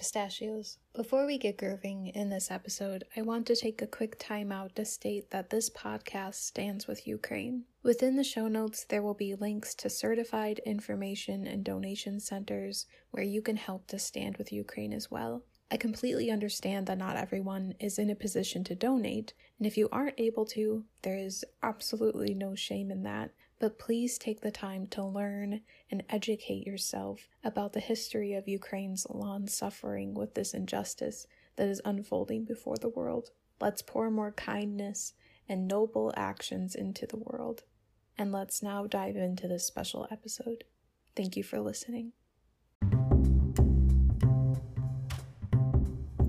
Pistachios. Before we get grooving in this episode, I want to take a quick time out to state that this podcast stands with Ukraine. Within the show notes, there will be links to certified information and donation centers where you can help to stand with Ukraine as well. I completely understand that not everyone is in a position to donate, and if you aren't able to, there is absolutely no shame in that but please take the time to learn and educate yourself about the history of Ukraine's long suffering with this injustice that is unfolding before the world. Let's pour more kindness and noble actions into the world. And let's now dive into this special episode. Thank you for listening.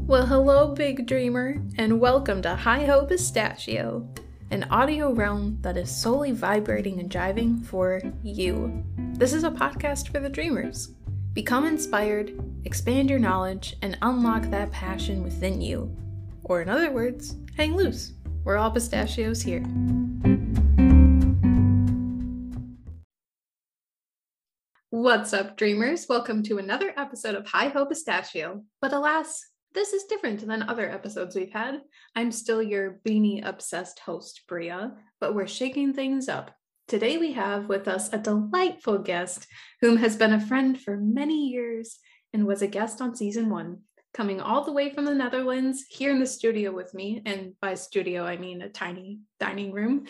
Well, hello, big dreamer, and welcome to Hi Ho Pistachio an audio realm that is solely vibrating and jiving for you. This is a podcast for the dreamers. Become inspired, expand your knowledge, and unlock that passion within you. Or, in other words, hang loose. We're all pistachios here. What's up, dreamers? Welcome to another episode of Hi Ho Pistachio. But alas, this is different than other episodes we've had. I'm still your beanie obsessed host, Bria, but we're shaking things up. Today we have with us a delightful guest whom has been a friend for many years and was a guest on season one, coming all the way from the Netherlands here in the studio with me. And by studio, I mean a tiny dining room.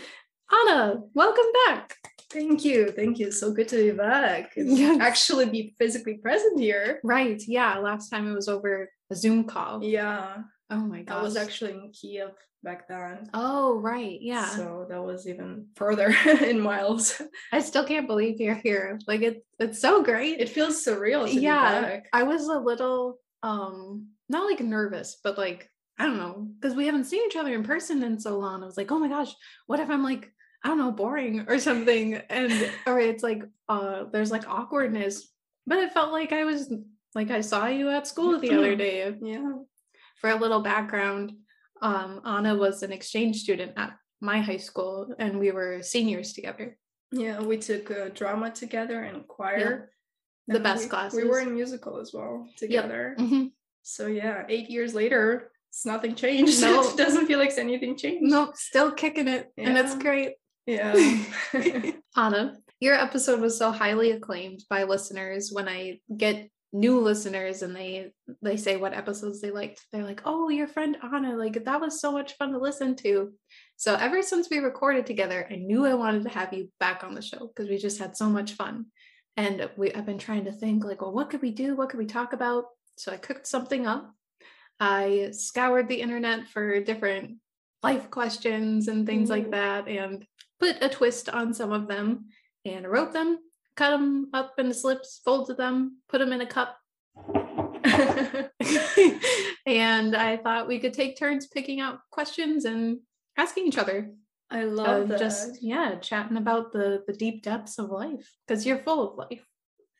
Anna, welcome back. Thank you. Thank you. So good to be back. Yeah. Actually be physically present here. Right. Yeah. Last time it was over a Zoom call. Yeah. Oh my god. I was actually in Kiev back then. Oh, right. Yeah. So that was even further in miles. I still can't believe you're here. Like it it's so great. It feels surreal yeah, I was a little um not like nervous, but like I don't know, because we haven't seen each other in person in so long. I was like, oh my gosh, what if I'm like, I don't know, boring or something? And or it's like uh there's like awkwardness. But it felt like I was like I saw you at school the other day. Yeah. For a little background, um, Anna was an exchange student at my high school, and we were seniors together. Yeah, we took uh, drama together and choir. Yeah. The best we, classes. We were in musical as well together. Yep. Mm-hmm. So yeah, eight years later, it's nothing changed. No. it doesn't feel like anything changed. No, still kicking it, yeah. and it's great. Yeah. Anna, your episode was so highly acclaimed by listeners. When I get new listeners and they they say what episodes they liked they're like oh your friend anna like that was so much fun to listen to. So ever since we recorded together i knew i wanted to have you back on the show because we just had so much fun. And we i've been trying to think like well what could we do? What could we talk about? So i cooked something up. I scoured the internet for different life questions and things mm. like that. And put a twist on some of them and wrote them cut them up into slips, folded them, put them in a cup. and I thought we could take turns picking out questions and asking each other. I love uh, just yeah, chatting about the the deep depths of life because you're full of life.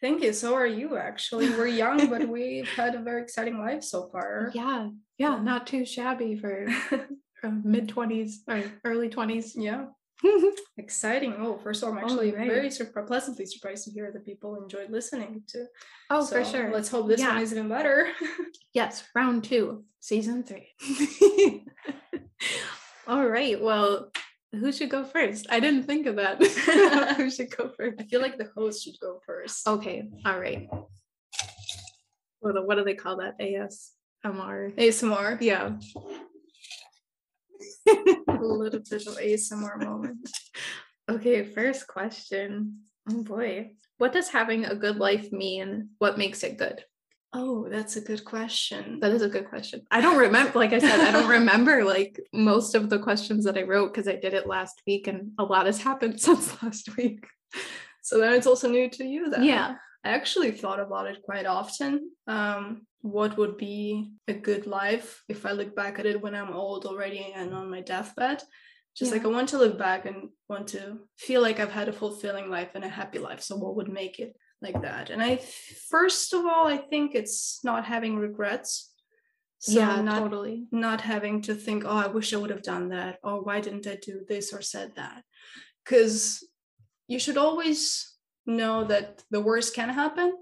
Thank you. So are you actually. We're young, but we've had a very exciting life so far. Yeah. Yeah. Not too shabby for mid 20s or early 20s. Yeah. Exciting. Oh, first of all, I'm oh, actually right. very pleasantly surprised to hear that people enjoyed listening to. Oh, so for sure. Let's hope this yeah. one is even better. yes, round two, season three. all right. Well, who should go first? I didn't think of that. who should go first? I feel like the host should go first. Okay. All right. What, what do they call that? ASMR. ASMR. Yeah a little bit of ASMR moment. Okay, first question. Oh boy. What does having a good life mean? What makes it good? Oh, that's a good question. That is a good question. I don't remember, like I said, I don't remember like most of the questions that I wrote because I did it last week and a lot has happened since last week. So then it's also new to you then. Yeah. I actually thought about it quite often. Um, what would be a good life if I look back at it when I'm old already and on my deathbed? Just yeah. like I want to look back and want to feel like I've had a fulfilling life and a happy life. So what would make it like that? And I, first of all, I think it's not having regrets. So yeah, not, totally. Not having to think, oh, I wish I would have done that, or why didn't I do this or said that? Because you should always know that the worst can happen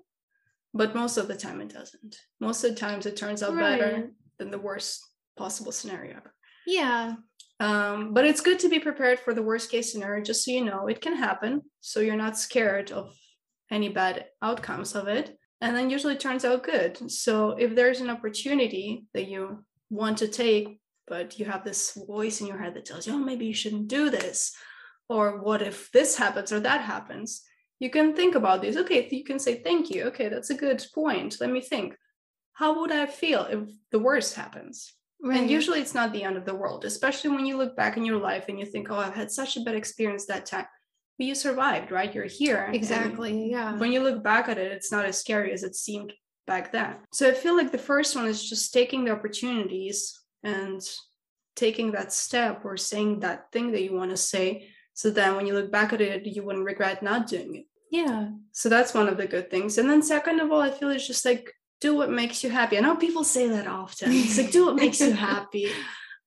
but most of the time it doesn't. Most of the times it turns out right. better than the worst possible scenario. Yeah. Um, but it's good to be prepared for the worst case scenario, just so you know it can happen. So you're not scared of any bad outcomes of it. And then usually it turns out good. So if there's an opportunity that you want to take, but you have this voice in your head that tells you, oh, maybe you shouldn't do this. Or what if this happens or that happens? You can think about this. Okay, you can say, thank you. Okay, that's a good point. Let me think. How would I feel if the worst happens? Right. And usually it's not the end of the world, especially when you look back in your life and you think, oh, I've had such a bad experience that time. But you survived, right? You're here. Exactly. Yeah. When you look back at it, it's not as scary as it seemed back then. So I feel like the first one is just taking the opportunities and taking that step or saying that thing that you want to say. So then when you look back at it, you wouldn't regret not doing it. Yeah. So that's one of the good things. And then second of all, I feel it's just like do what makes you happy. I know people say that often. It's like do what makes you happy.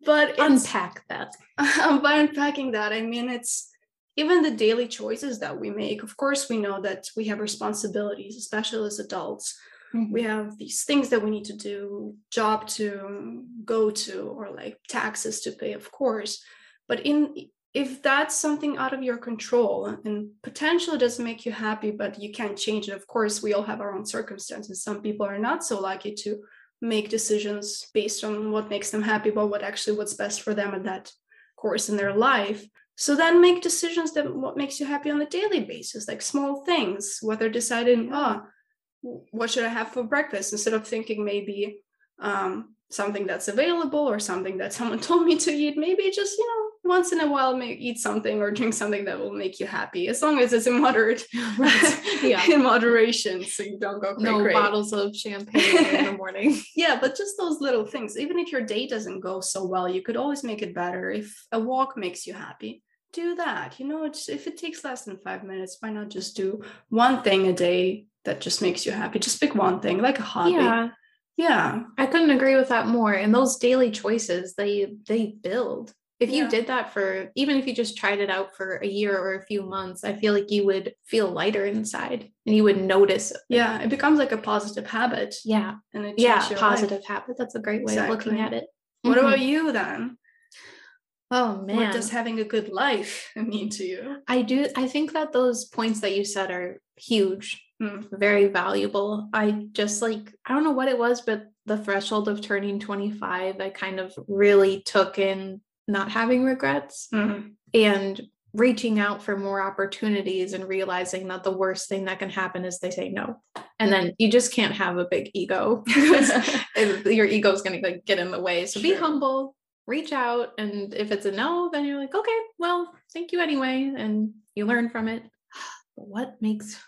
But unpack that. by unpacking that, I mean it's even the daily choices that we make. Of course, we know that we have responsibilities, especially as adults. Mm-hmm. We have these things that we need to do, job to go to, or like taxes to pay, of course. But in if that's something out of your control and potentially doesn't make you happy, but you can't change it, of course, we all have our own circumstances. Some people are not so lucky to make decisions based on what makes them happy, but what actually what's best for them at that course in their life. So then make decisions that what makes you happy on a daily basis, like small things, whether deciding, oh, what should I have for breakfast instead of thinking maybe um, something that's available or something that someone told me to eat, maybe just, you know, once in a while may eat something or drink something that will make you happy as long as it's in moderate yeah. in moderation so you don't go no cray. bottles of champagne in the morning. Yeah but just those little things even if your day doesn't go so well you could always make it better. If a walk makes you happy do that. You know if it takes less than five minutes why not just do one thing a day that just makes you happy? Just pick one thing like a hobby. Yeah. Yeah. I couldn't agree with that more. And those daily choices they they build if you yeah. did that for even if you just tried it out for a year or a few months i feel like you would feel lighter inside and you would notice yeah it becomes like a positive habit yeah and it yeah positive life. habit that's a great way exactly. of looking at it what mm-hmm. about you then oh man what does having a good life mean to you i do i think that those points that you said are huge mm. very valuable i just like i don't know what it was but the threshold of turning 25 i kind of really took in not having regrets mm-hmm. and reaching out for more opportunities and realizing that the worst thing that can happen is they say no. And then you just can't have a big ego. Because your ego is going to like get in the way. So be humble reach out and if it's a no then you're like okay well thank you anyway and you learn from it. But what makes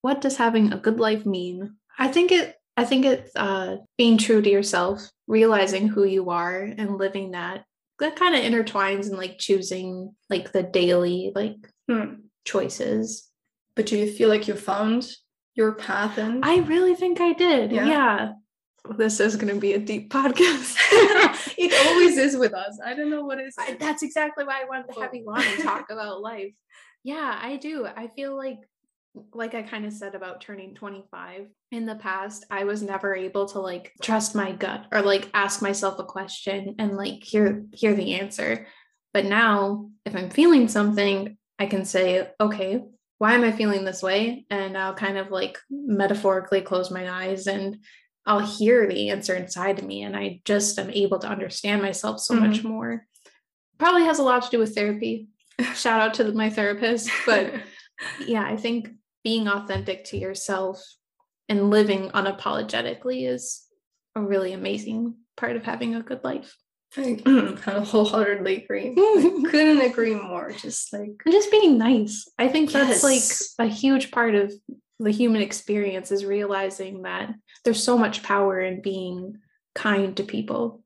what does having a good life mean? I think it i think it's uh being true to yourself realizing who you are and living that that kind of intertwines and like choosing like the daily like hmm. choices. But do you feel like you found your path in? I really think i did yeah, yeah. this is going to be a deep podcast. It always is with us. I don't know what is I, that's exactly why i wanted to have you on and talk about life. Yeah i do. I feel like like I kind of said about turning 25 in the past, I was never able to like trust my gut or like ask myself a question and like hear hear the answer. But now, if I'm feeling something, I can say, okay, why am I feeling this way? And I'll kind of like metaphorically close my eyes and I'll hear the answer inside of me and I just am able to understand myself so mm-hmm. much more. Probably has a lot to do with therapy. Shout out to my therapist, but yeah, I think being authentic to yourself and living unapologetically is a really amazing part of having a good life. I kind of wholeheartedly agree. couldn't agree more. Just like and just being nice. I think that's yes. like a huge part of the human experience is realizing that there's so much power in being kind to people.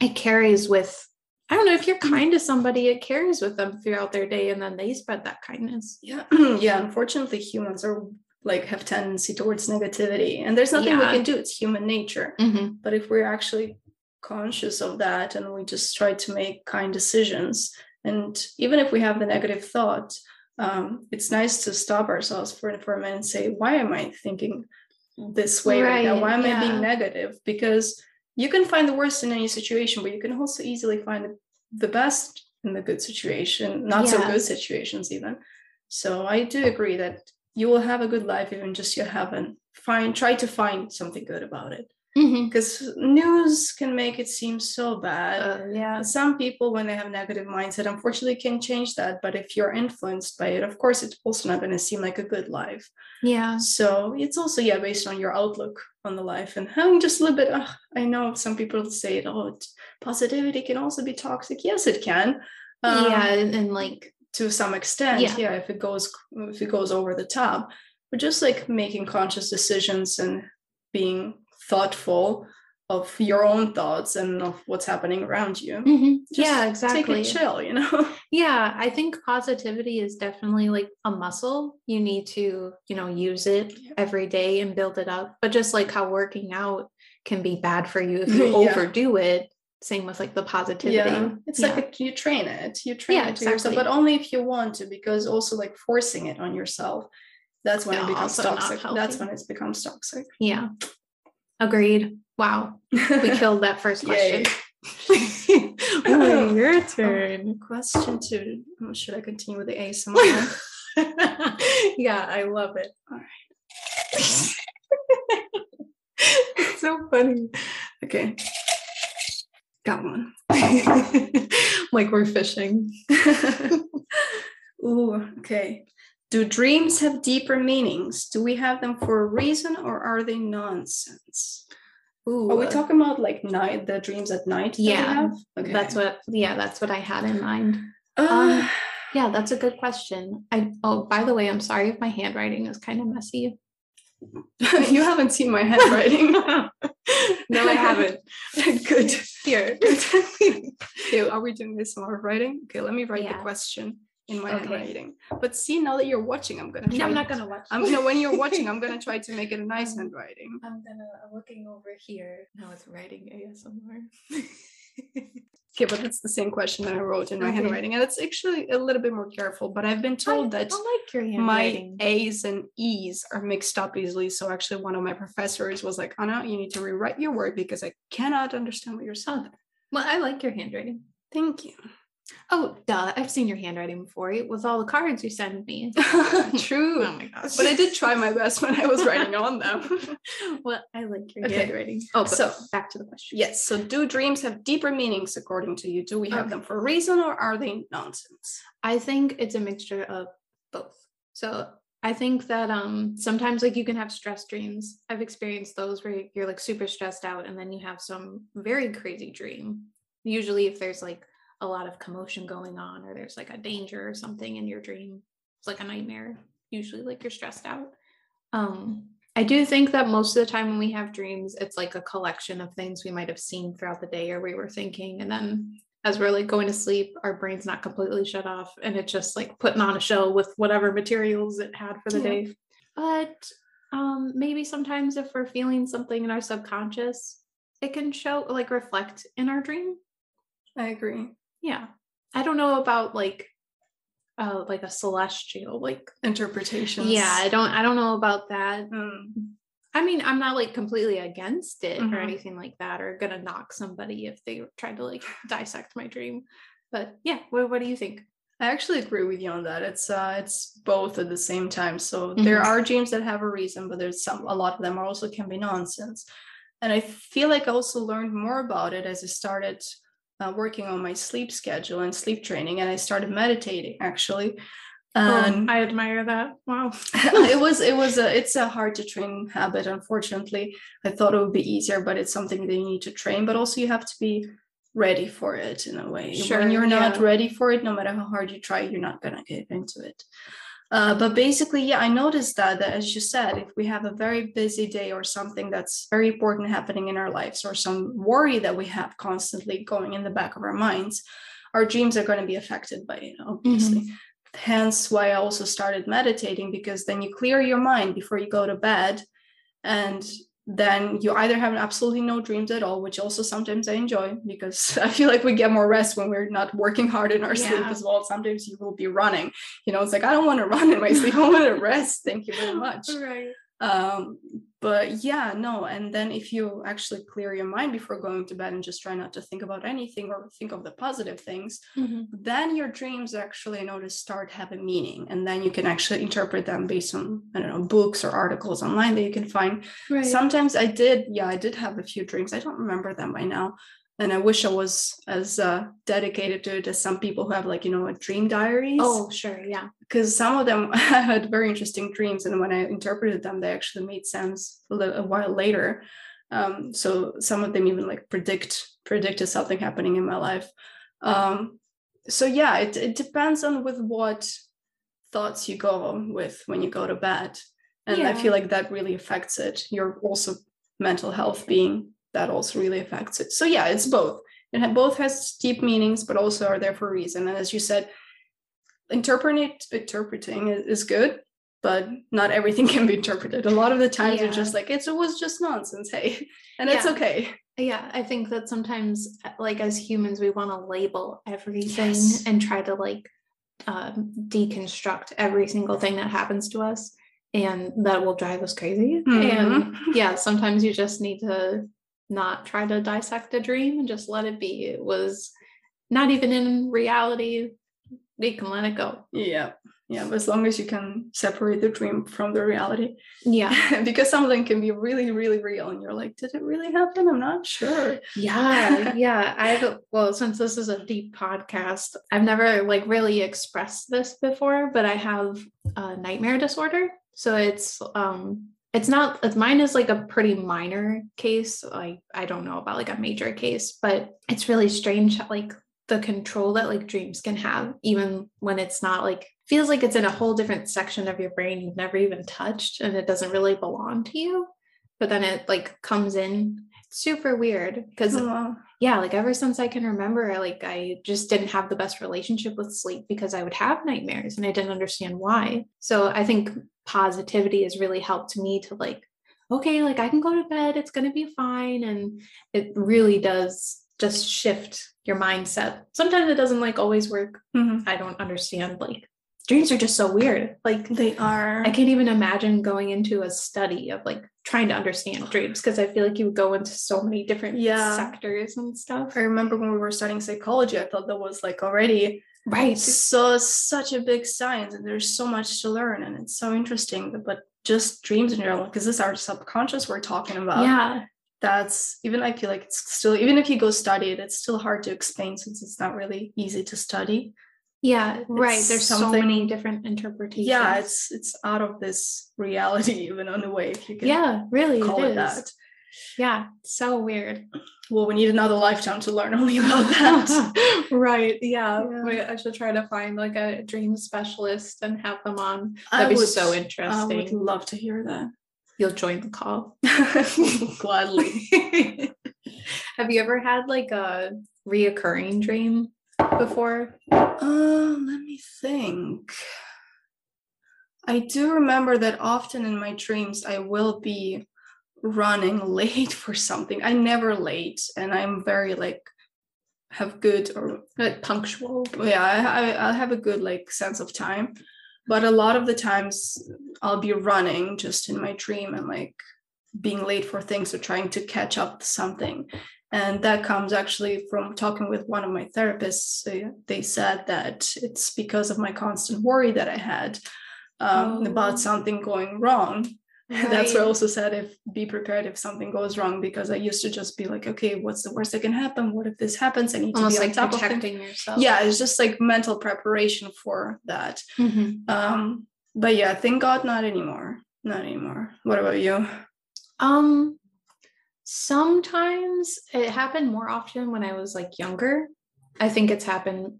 It carries with I don't know if you're kind to somebody, it carries with them throughout their day and then they spread that kindness. Yeah. yeah. Unfortunately, humans are like have tendency towards negativity and there's nothing yeah. we can do. It's human nature. Mm-hmm. But if we're actually conscious of that and we just try to make kind decisions, and even if we have the negative thought, um, it's nice to stop ourselves for, for a minute and say, why am I thinking this way right, right now? Why am yeah. I being negative? Because you can find the worst in any situation, but you can also easily find the best in the good situation, not yeah. so good situations even. So I do agree that you will have a good life even just you haven't find try to find something good about it because mm-hmm. news can make it seem so bad. Uh, yeah. Some people when they have negative mindset unfortunately can change that but if you're influenced by it of course it's also not going to seem like a good life. Yeah. So it's also yeah based on your outlook on the life and having just a little bit i know some people say it oh positivity can also be toxic. Yes it can. Um, yeah and, and like to some extent yeah. yeah if it goes if it goes over the top. But just like making conscious decisions and being thoughtful of your own thoughts and of what's happening around you. Mm-hmm. Yeah, exactly. Take it chill, you know? yeah, I think positivity is definitely like a muscle. You need to, you know, use it yeah. every day and build it up. But just like how working out can be bad for you if you yeah. overdo it. Same with like the positivity. Yeah, it's yeah. like a, you train it. You train it to exactly. yourself, but only if you want to, because also like forcing it on yourself, that's when it becomes toxic. That's when it becomes toxic. Yeah. Agreed. Wow. We killed that first question. Ooh, your oh, turn. Oh, question two. Should I continue with the ASMR? yeah, I love it. All right. it's so funny. Okay. Got one. like we're fishing. Ooh, okay. Do dreams have deeper meanings? Do we have them for a reason or are they nonsense? Ooh. Are we talking about like night the dreams at night? That yeah. Okay. That's what yeah, that's what I had in mind. Uh, um, yeah, that's a good question. I oh by the way, I'm sorry if my handwriting is kind of messy. you haven't seen my handwriting. no, I haven't. good. Here. okay, are we doing this more writing? Okay, let me write yeah. the question in my okay. handwriting. But see, now that you're watching, I'm gonna. Try no, I'm not gonna watch. I'm. When you're watching, I'm gonna try to make it a nice um, handwriting. I'm gonna I'm looking over here. Now it's writing ASMR. okay, but it's the same question that I wrote in my okay. handwriting, and it's actually a little bit more careful. But I've been told I, that I like my A's and E's are mixed up easily. So actually, one of my professors was like, "Anna, you need to rewrite your word because I cannot understand what you're saying." Well, I like your handwriting. Thank you. Oh, duh. I've seen your handwriting before with all the cards you send me. True. oh my gosh. But I did try my best when I was writing on them. well, I like your okay. handwriting. Oh, so back to the question. Yes. So, do dreams have deeper meanings according to you? Do we have okay. them for a reason or are they nonsense? I think it's a mixture of both. So, I think that um sometimes like you can have stress dreams. I've experienced those where you're like super stressed out and then you have some very crazy dream. Usually if there's like a lot of commotion going on or there's like a danger or something in your dream. It's like a nightmare usually like you're stressed out. Um i do think that most of the time when we have dreams it's like a collection of things we might have seen throughout the day or we were thinking and then as we're like going to sleep our brain's not completely shut off and it's just like putting on a show with whatever materials it had for the yeah. day. But um maybe sometimes if we're feeling something in our subconscious it can show like reflect in our dream. I agree yeah i don't know about like uh like a celestial like interpretation yeah i don't i don't know about that mm. i mean i'm not like completely against it mm-hmm. or anything like that or gonna knock somebody if they tried to like dissect my dream but yeah what, what do you think I actually agree with you on that. It's uh it's both at the same time. So mm-hmm. there are dreams that have a reason, but there's some a lot of them also can be nonsense. And I feel like I also learned more about it as I started uh, working on my sleep schedule and sleep training, and I started meditating actually. Oh, I admire that. Wow. it was it was a it's a hard to train habit. Unfortunately, I thought it would be easier, but it's something that you need to train. But also, you have to be ready for it in a way. Sure, when you're not yeah. ready for it, no matter how hard you try, you're not gonna get into it. Uh, but basically, yeah, I noticed that, that, as you said, if we have a very busy day or something that's very important happening in our lives, or some worry that we have constantly going in the back of our minds, our dreams are going to be affected by it, obviously. Mm-hmm. Hence, why I also started meditating because then you clear your mind before you go to bed, and then you either have absolutely no dreams at all, which also sometimes I enjoy because I feel like we get more rest when we're not working hard in our yeah. sleep as well. Sometimes you will be running. You know, it's like I don't want to run in my sleep. I want to rest. Thank you very much. Right. Um, but yeah no and then if you actually clear your mind before going to bed and just try not to think about anything or think of the positive things mm-hmm. then your dreams actually you know to start having meaning and then you can actually interpret them based on i don't know books or articles online that you can find right. sometimes i did yeah i did have a few dreams i don't remember them by now and I wish I was as uh, dedicated to it as some people who have like you know a dream diaries. Oh, sure, yeah. Because some of them had very interesting dreams, and when I interpreted them, they actually made sense a, little, a while later. Um, so some of them even like predict predicted something happening in my life. Um, so yeah, it it depends on with what thoughts you go with when you go to bed, and yeah. I feel like that really affects it. Your also mental health being that also really affects it. So yeah, it's both. It both has deep meanings, but also are there for a reason. And as you said, interpreting interpreting is good, but not everything can be interpreted. A lot of the times yeah. it's just like it's, it was just nonsense. Hey, and yeah. it's okay. Yeah, I think that sometimes, like as humans, we want to label everything yes. and try to like um, deconstruct every single thing that happens to us, and that will drive us crazy. Mm-hmm. And yeah, sometimes you just need to not try to dissect a dream and just let it be. It was not even in reality. We can let it go. Yeah. Yeah. As long as you can separate the dream from the reality. Yeah. because something can be really, really real. And you're like, did it really happen? I'm not sure. Yeah. yeah. I've, well, since this is a deep podcast, I've never like really expressed this before, but I have a nightmare disorder. So it's um it's not it's mine is like a pretty minor case like i don't know about like a major case but it's really strange like the control that like dreams can have even when it's not like feels like it's in a whole different section of your brain you've never even touched and it doesn't really belong to you but then it like comes in. Super weird because oh, yeah like ever since i can remember like i just didn't have the best relationship with sleep because i would have nightmares and i didn't understand why. So i think positivity has really helped me to like okay like i can go to bed it's going to be fine. And it really does just shift your mindset. Sometimes it doesn't like always work. Mm-hmm. i don't understand like dreams are just so weird. Like they are. I can't even imagine going into a study of like trying to understand dreams because i feel like you would go into so many different yeah. sectors and stuff. I remember when we were studying psychology i thought that was like already right. So such a big science and there's so much to learn and it's so interesting but just dreams in general because this is our subconscious we're talking about yeah. that's even i feel like it's still even if you go study it it's still hard to explain since it's not really easy to study. Yeah it's right there's so many different interpretations. Yeah it's it's out of this reality even on the way if you can yeah really call it, it that yeah, so weird. Well, we need another lifetime to learn only about that. right. Yeah. yeah. I should try to find like a dream specialist and have them on. That'd I be would, so interesting. I would love to hear that. You'll join the call. Gladly. have you ever had like a reoccurring dream before? Uh, let me think. I do remember that often in my dreams I will be running late for something. I never late, and I'm very like have good or like punctual. Yeah, I, I I have a good like sense of time, but a lot of the times I'll be running just in my dream and like being late for things or trying to catch up to something. And that comes actually from talking with one of my therapists. They said that it's because of my constant worry that I had um, oh. about something going wrong Right. That's why I also said if be prepared if something goes wrong because I used to just be like, okay, what's the worst that can happen? What if this happens? I need Almost to be like on top protecting of yourself. Yeah, it's just like mental preparation for that. Mm-hmm. Um, but yeah, thank God, not anymore. Not anymore. What about you? Um, sometimes it happened more often when I was like younger. I think it's happened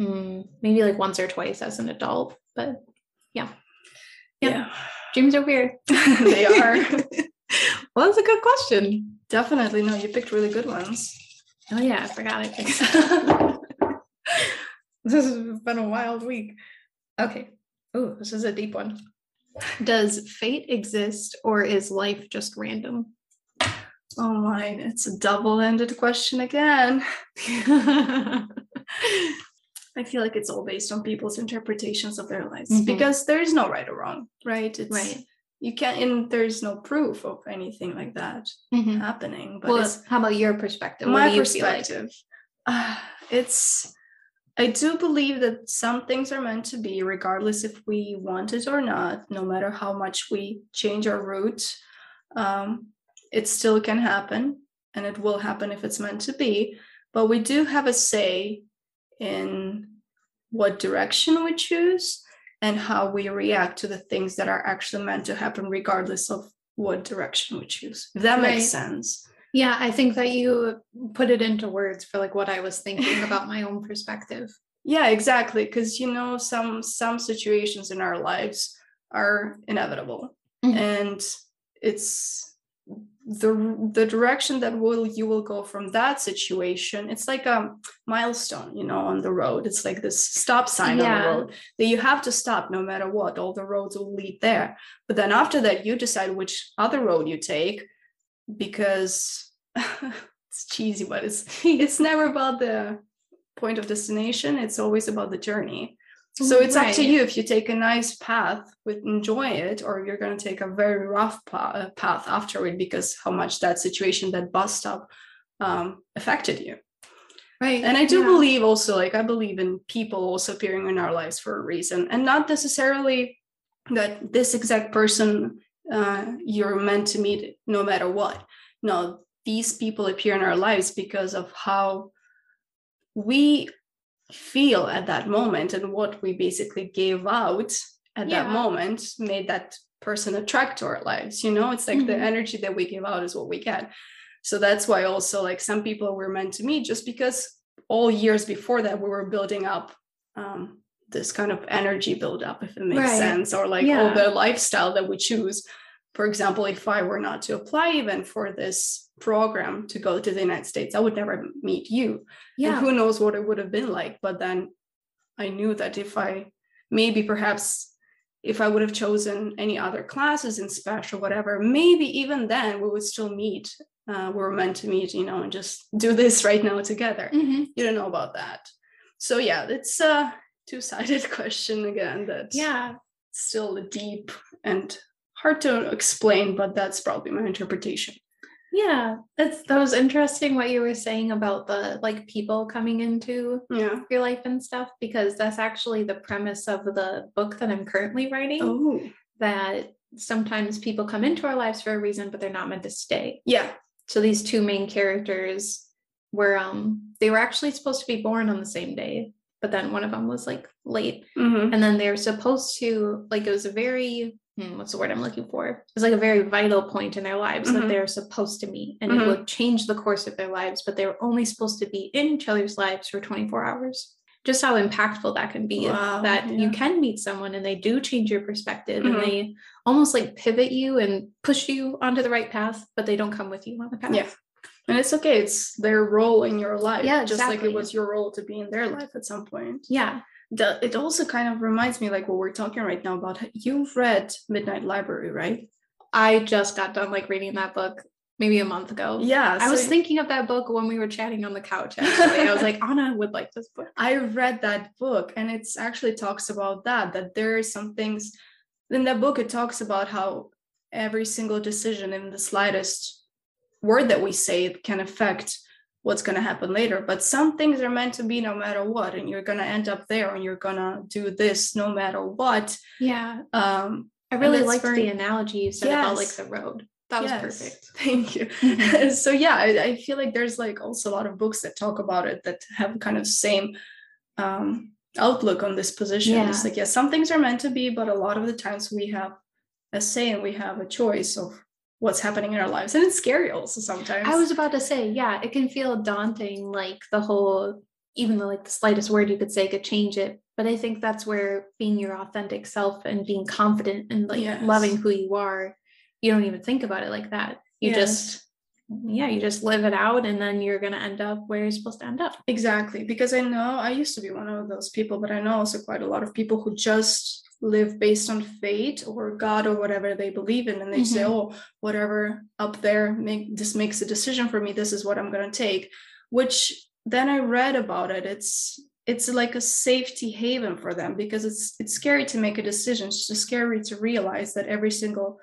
um, maybe like once or twice as an adult, but yeah. yeah. yeah. Dreams are weird. they are. well, that's a good question. Definitely. No, you picked really good ones. Oh yeah, I forgot I picked. this has been a wild week. Okay. Oh, this is a deep one. Does fate exist or is life just random? Oh my, it's a double-ended question again. I feel like it's all based on people's interpretations of their lives Mhm. because there is no right or wrong, right? It's right. you can't and there's no proof of anything like that Mhm. happening. But Well, how about your perspective? What my you feel like? perspective. uh, it's I do believe that some things are meant to be, regardless if we want it or not, no matter how much we change our route. Um, it still can happen, and it will happen if it's meant to be. But we do have a say in what direction we choose and how we react to the things that are actually meant to happen, regardless of what direction we choose. If that makes Right. sense. Yeah, I think that you put it into words for like what I was thinking about my own perspective. Yeah, exactly. Because you know, some some situations in our lives are inevitable, Mhm. and it's the the direction that will you will go from that situation. It's like a milestone, you know, on the road. It's like this stop sign on the road that you have to stop no matter what. All the roads will lead there, but then after that, you decide which other road you take because it's cheesy, but it's it's never about the point of destination. It's always about the journey. So it's up to you if you take a nice path with enjoy it, or you're going to take a very rough pa- uh, path after it because how much that situation, that bus stop, um, affected you. Right. And I do yeah. believe also, like I believe in people also appearing in our lives for a reason, and not necessarily that this exact person uh, you're meant to meet no matter what. No, these people appear in our lives because of how we feel at that moment and what we basically gave out at that moment made that person attract to our lives. You know, it's like the Mhm. energy that we give out is what we get. So that's why also like some people were meant to meet just because all years before that we were building up um, this kind of energy build up, if it makes Right. sense, or like Yeah. all the lifestyle that we choose. For example, if I were not to apply even for this program to go to the United States, I would never meet you. And Yeah. who knows what it would have been like. But then I knew that if I maybe perhaps if I would have chosen any other classes in special, whatever, maybe even then we would still meet. Uh, we were meant to meet, you know, and just do this right now together. Mhm. You don't know about that. So yeah, it's a two-sided question again. That's Yeah. still deep and hard to explain, but that's probably my interpretation. Yeah. That's that was interesting what you were saying about the like people coming into Yeah. your life and stuff because that's actually the premise of the book that I'm currently writing. Oh. That sometimes people come into our lives for a reason, but they're not meant to stay. Yeah. So these two main characters were um they were actually supposed to be born on the same day, but then one of them was like late. hmm And then they're supposed to like it was a very hmm, what's the word I'm looking for? It was like a very vital point in their lives Mhm. that they're supposed to meet and Mhm. it would change the course of their lives, but they were only supposed to be in each other's lives for 24 hours. Just how impactful that can be. Wow, that you can meet someone and they do change your perspective and they almost like pivot you and push you onto the right path, but they don't come with you on the path. Yeah. And it's okay. It's their role in your life. Yeah, Just like it was your role to be in their life at some point. Yeah. The, it also kind of reminds me like what we're talking right now about you've read Midnight Library, right? I just got done like reading that book maybe a month ago. Yeah. I was so thinking of that book when we were chatting on the couch. Actually, I was like, Anna would like this book. I read that book and it's actually talks about that, that there are some things in that book, it talks about how every single decision in the slightest word that we say it can affect what's going to happen later. But some things are meant to be no matter what, and you're going to end up there and you're going to do this no matter what. Yeah, Um, I really liked very- the analogy you said about like the road. That was yes, perfect. Thank you. So yeah, I, I feel like there's like also a lot of books that talk about it that have kind of same um, outlook on this position. yeah. It's like yeah, some things are meant to be, but a lot of the times we have a say and we have a choice of what's happening in our lives, and it's scary also sometimes. I was about to say, yeah, it can feel daunting, like the whole, even though like the slightest word you could say could change it. But I think that's where being your authentic self and being confident and like Yes. loving who you are, you don't even think about it like that. You Yes. just, yeah, you just live it out, and then you're gonna end up where you're supposed to end up. Exactly, because I know I used to be one of those people, but I know also quite a lot of people who just live based on fate or God or whatever they believe in, and they mm-hmm. say, "Oh, whatever up there make this makes a decision for me. This is what I'm going to take." Which then I read about it. It's it's like a safety haven for them because it's it's scary to make a decision. It's just scary to realize that every single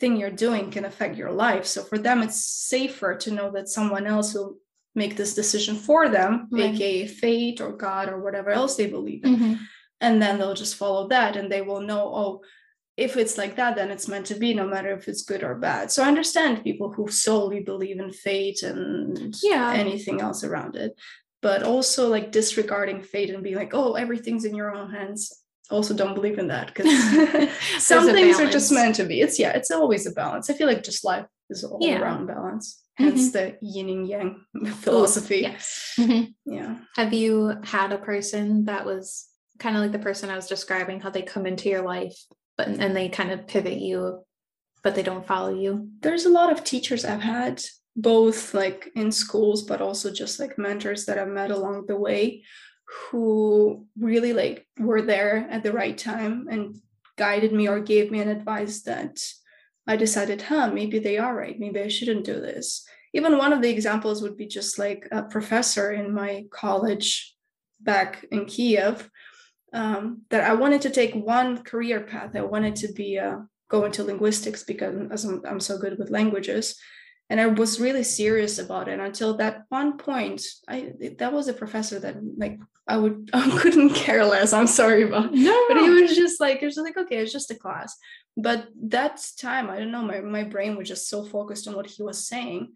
thing you're doing can affect your life. So for them, it's safer to know that someone else will make this decision for them, right. aka fate or God or whatever else they believe in. Mm-hmm. And then they'll just follow that and they will know, oh, if it's like that, then it's meant to be, no matter if it's good or bad. So I understand people who solely believe in fate and yeah. anything else around it. But also like disregarding fate and being like, oh, everything's in your own hands. Also don't believe in that because some things are just meant to be. It's yeah, it's always a balance. I feel like just life is all yeah. around balance hence mm-hmm. the yin and yang philosophy. Ooh, yes. Mm-hmm. Yeah. Have you had a person that was kind of like the person I was describing, how they come into your life, but and they kind of pivot you, but they don't follow you? There's a lot of teachers I've had, both like in schools, but also just like mentors that I've met along the way who really like were there at the right time and guided me or gave me an advice that I decided, huh, maybe they are right. Maybe I shouldn't do this. Even one of the examples would be just like a professor in my college back in Kiev um, that I wanted to take one career path. I wanted to be uh, go into linguistics because I'm, I'm so good with languages. And I was really serious about it until that one point. I that was a professor that like I would I couldn't care less. I'm sorry about no, but he was just like it was like okay, it's just a class but that time i don't know my, my brain was just so focused on what he was saying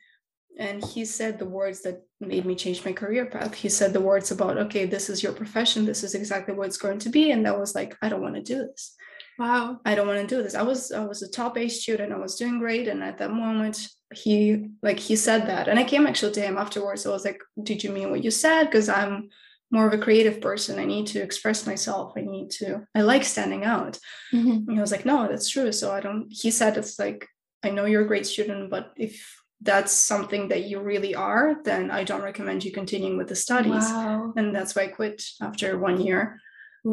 and he said the words that made me change my career path. He said the words about okay this is your profession. This is exactly what it's going to be. And that was like i don't want to do this. Wow. I don't want to do this. I was i was a top a student. I was doing great. And at that moment he like he said that. And i came actually to him afterwards. I was like did you mean what you said? Because i'm more of a creative person. I need to express myself. I need to, I like standing out. Mm-hmm. And he was like, no, that's true. So I don't, he said, it's like, I know you're a great student, but if that's something that you really are, then I don't recommend you continuing with the studies. Wow. And that's why I quit after one year.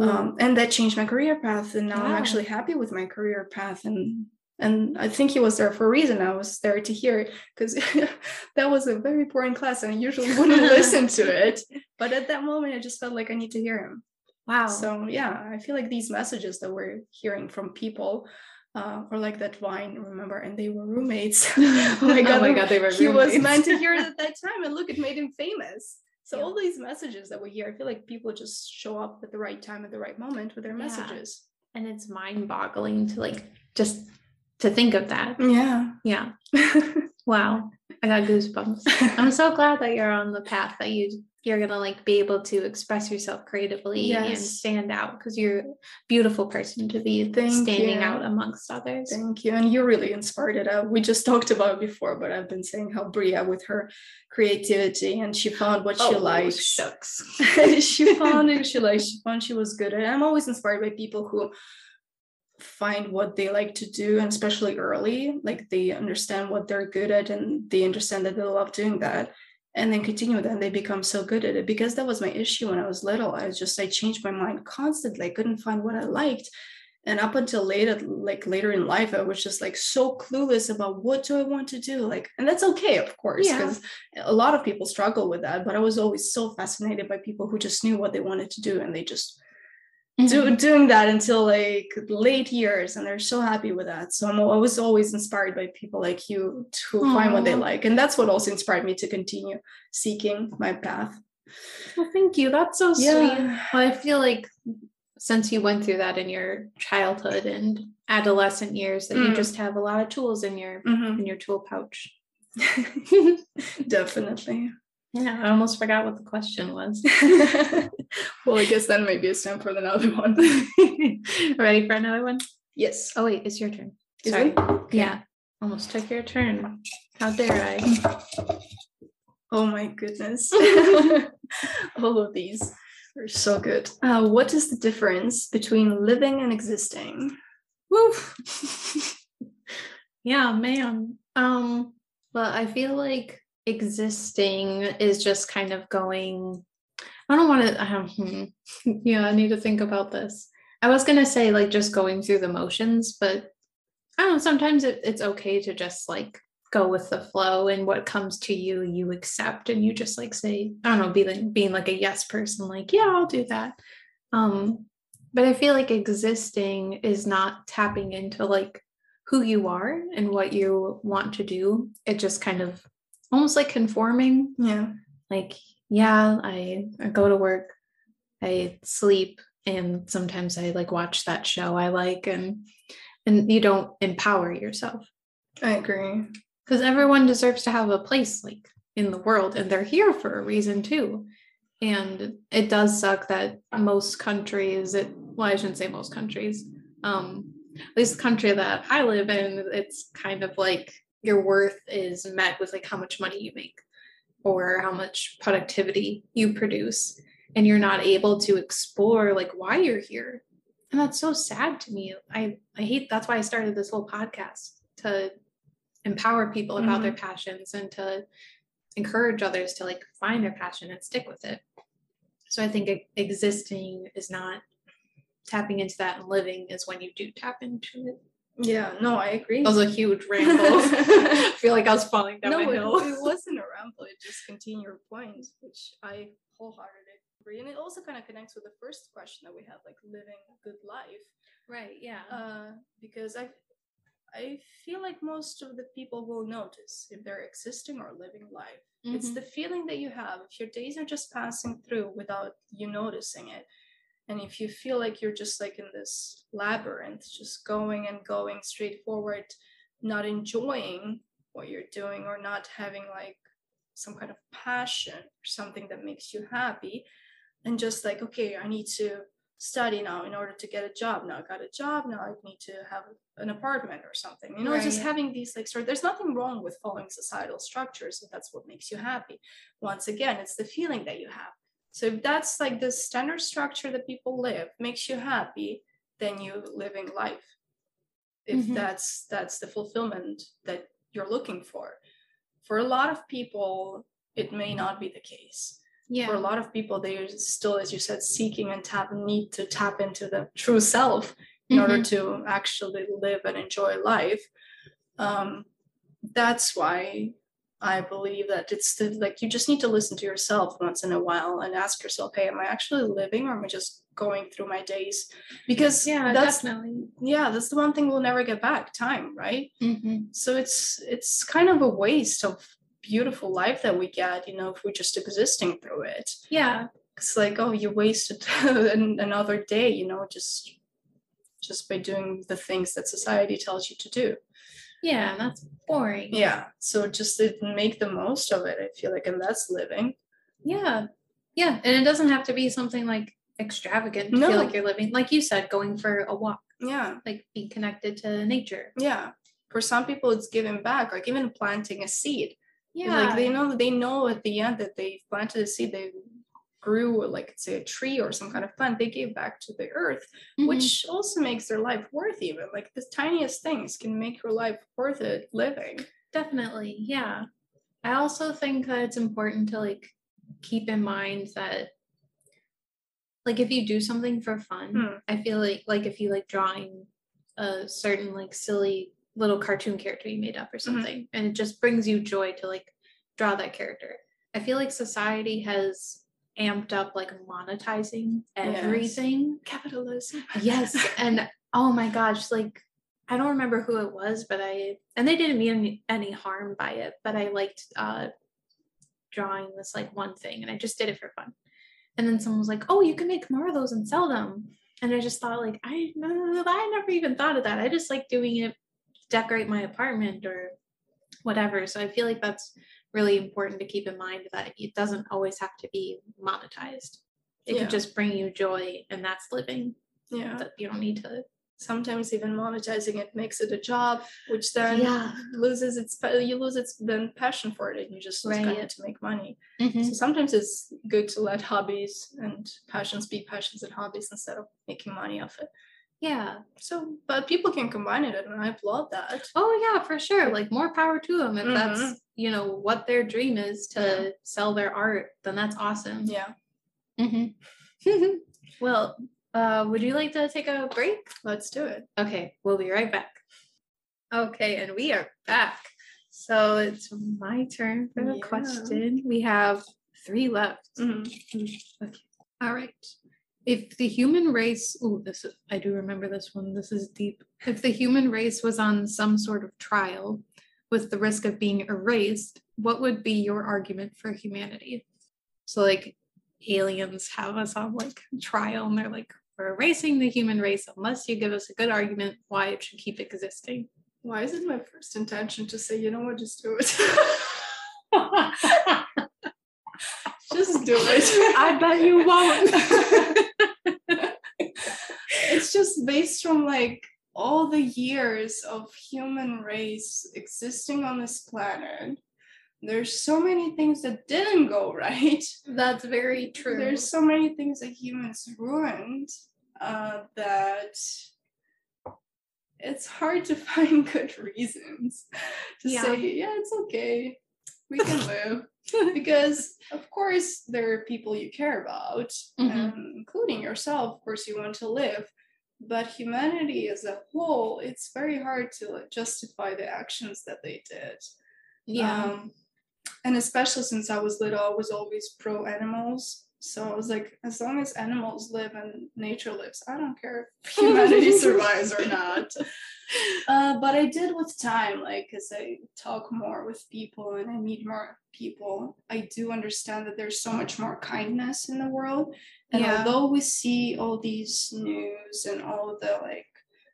Um, and that changed my career path. And now wow. I'm actually happy with my career path. And and I think he was there for a reason. I was there to hear it because that was a very boring class, and I usually wouldn't listen to it. But at that moment, I just felt like I need to hear him. Wow. So yeah, I feel like these messages that we're hearing from people, uh, or like that wine, remember, and they were roommates. oh my god, oh my god, they were. He was meant to hear it at that time, and look, it made him famous. So yeah. all these messages that we hear, I feel like people just show up at the right time at the right moment with their yeah. messages. And it's mind-boggling to like just to think of that. Yeah. Yeah. wow. I got goosebumps. I'm so glad that you're on the path that you you're gonna like be able to express yourself creatively yes. and stand out because you're a beautiful person to be Thank standing you. out amongst others. Thank you. And you really inspired it. Uh, we just talked about it before, but I've been saying how Bria with her creativity and she found what oh, she likes. Shucks. she found it she likes, she found she was good at it. I'm always inspired by people who find what they like to do and especially early like they understand what they're good at and they understand that they love doing that and then continue with that they become so good at it. Because that was my issue when i was little i was just i changed my mind constantly. I couldn't find what i liked. And up until later like later in life i was just like so clueless about what do i want to do? Like and that's okay of course because yeah. a lot of people struggle with that but i was always so fascinated by people who just knew what they wanted to do and they just mm-hmm. do, doing that until like late years and they're so happy with that so I'm, always always inspired by people like you to Aww. find what they like and that's what also inspired me to continue seeking my path well thank you that's so yeah. sweet well, i feel like since you went through that in your childhood and adolescent years that mm. you just have a lot of tools in your mm-hmm. in your tool pouch definitely yeah, I almost forgot what the question was. well, I guess then maybe it's time for another one. Ready for another one? Yes. Oh wait, it's your turn. Is Sorry. Okay. Yeah. Almost took your turn. How dare I? Oh my goodness. All of these are so good. Uh, what is the difference between living and existing? Woof. yeah, man. Um, well, I feel like existing is just kind of going i don't want to um, yeah i need to think about this I was gonna say like just going through the motions, but I don't know, sometimes it, it's okay to just like go with the flow and what comes to you, you accept and you just like say, I don't know, be like being like a yes person, like, yeah, I'll do that. Um, but I feel like existing is not tapping into like who you are and what you want to do. It just kind of almost like conforming. Yeah. Like, yeah, I, I go to work, I sleep, and sometimes I like watch that show I like and and you don't empower yourself. I agree. Because everyone deserves to have a place like in the world and they're here for a reason too. And it does suck that most countries, it well, I shouldn't say most countries, um, at least the country that I live in, it's kind of like your worth is met with like how much money you make or how much productivity you produce and you're not able to explore like why you're here. And that's so sad to me. I i hate that's why i started this whole podcast to empower people about mm-hmm. their passions and to encourage others to like find their passion and stick with it. So i think existing is not tapping into that and living is when you do tap into it yeah, no, I agree. That was a huge ramble. I feel like I was falling down no, my hill. It, it wasn't a ramble. It just continued your point, which I wholeheartedly agree. And it also kind of connects with the first question that we had, like living a good life. Right. Yeah. Uh, because I, I feel like most of the people will notice if they're existing or living life. Mm-hmm. It's the feeling that you have if your days are just passing through without you noticing it. And if you feel like you're just like in this labyrinth, just going and going straight forward, not enjoying what you're doing or not having like some kind of passion or something that makes you happy, and just like okay i need to study now in order to get a job. Now i got a job. Now i need to have an apartment or something. You know right. just having these like sort there's nothing wrong with following societal structures if that's what makes you happy. Once again it's the feeling that you have so if that's like the standard structure that people live makes you happy then you living life if mm-hmm. that's that's the fulfillment that you're looking for for a lot of people it may not be the case yeah. for a lot of people they are still as you said seeking and tap need to tap into the true self in mm-hmm. order to actually live and enjoy life um, that's why i believe that it's the, like you just need to listen to yourself once in a while and ask yourself hey am i actually living or am i just going through my days? Because yeah that's definitely. yeah that's the one thing we'll never get back time right? Mm-hmm. so it's it's kind of a waste of beautiful life that we get you know if we're just existing through it. Yeah. It's like oh you wasted another day you know just just by doing the things that society tells you to do yeah that's boring. Yeah so just to make the most of it i feel like and that's living. Yeah yeah and it doesn't have to be something like extravagant to no. feel like you're living like you said going for a walk. Yeah. Like being connected to nature. Yeah for some people it's giving back like even planting a seed. Yeah. like they know they know at the end that they planted a seed they grew like say a tree or some kind of plant they gave back to the earth mm-hmm. which also makes their life worth even like the tiniest things can make your life worth it living definitely yeah i also think that it's important to like keep in mind that like if you do something for fun hmm. i feel like like if you like drawing a certain like silly little cartoon character you made up or mm-hmm. something mm-hmm. and it just brings you joy to like draw that character i feel like society has amped up like monetizing everything yes. capitalism yes and oh my gosh like i don't remember who it was but i and they didn't mean any harm by it but i liked uh drawing this like one thing and i just did it for fun and then someone was like oh you can make more of those and sell them and i just thought like i i never even thought of that i just like doing it decorate my apartment or whatever. So I feel like that's really important to keep in mind that it doesn't always have to be monetized. It yeah. can just bring you joy and that's living. Yeah. That you don't need to sometimes even monetizing it makes it a job, which then yeah. loses its you lose its then passion for it and you just right. kind of to make money. Mm-hmm. So sometimes it's good to let hobbies and passions be passions and hobbies instead of making money off it. Yeah. So, but people can combine it, and I applaud that. Oh yeah, for sure. Like more power to them if mm-hmm. that's you know what their dream is to yeah. sell their art. Then that's awesome. Yeah. Mm-hmm. well, Uh, would you like to take a break? Let's do it. Okay, we'll be right back. Okay, and we are back. So it's my turn for the Yeah. question. We have three left. Mm-hmm. Okay. All right. If the human race, oh, this is, I do remember this one. This is deep. If the human race was on some sort of trial with the risk of being erased, what would be your argument for humanity? So, like, aliens have us on like trial and they're like, we're erasing the human race unless you give us a good argument why it should keep existing. Why is it my first intention to say, you know what, just do it? just do it. I bet you won't. just based from like all the years of human race existing on this planet. There's so many things that didn't go right. That's very true. There's so many things that humans ruined uh, that it's hard to find good reasons to Yeah. say, yeah, it's okay. We can live. because, of course, there are people you care about, Mhm. and including yourself. Of course, you want to live. But humanity as a whole, it's very hard to justify the actions that they did. yeah. Um, and especially since I was little, I was always pro animals. So I was like, as long as animals live and nature lives, I don't care if humanity survives or not. Uh, but I did with time, like as I talk more with people and I meet more people, I do understand that there's so much more kindness in the world. And Yeah. although we see all these news and all the like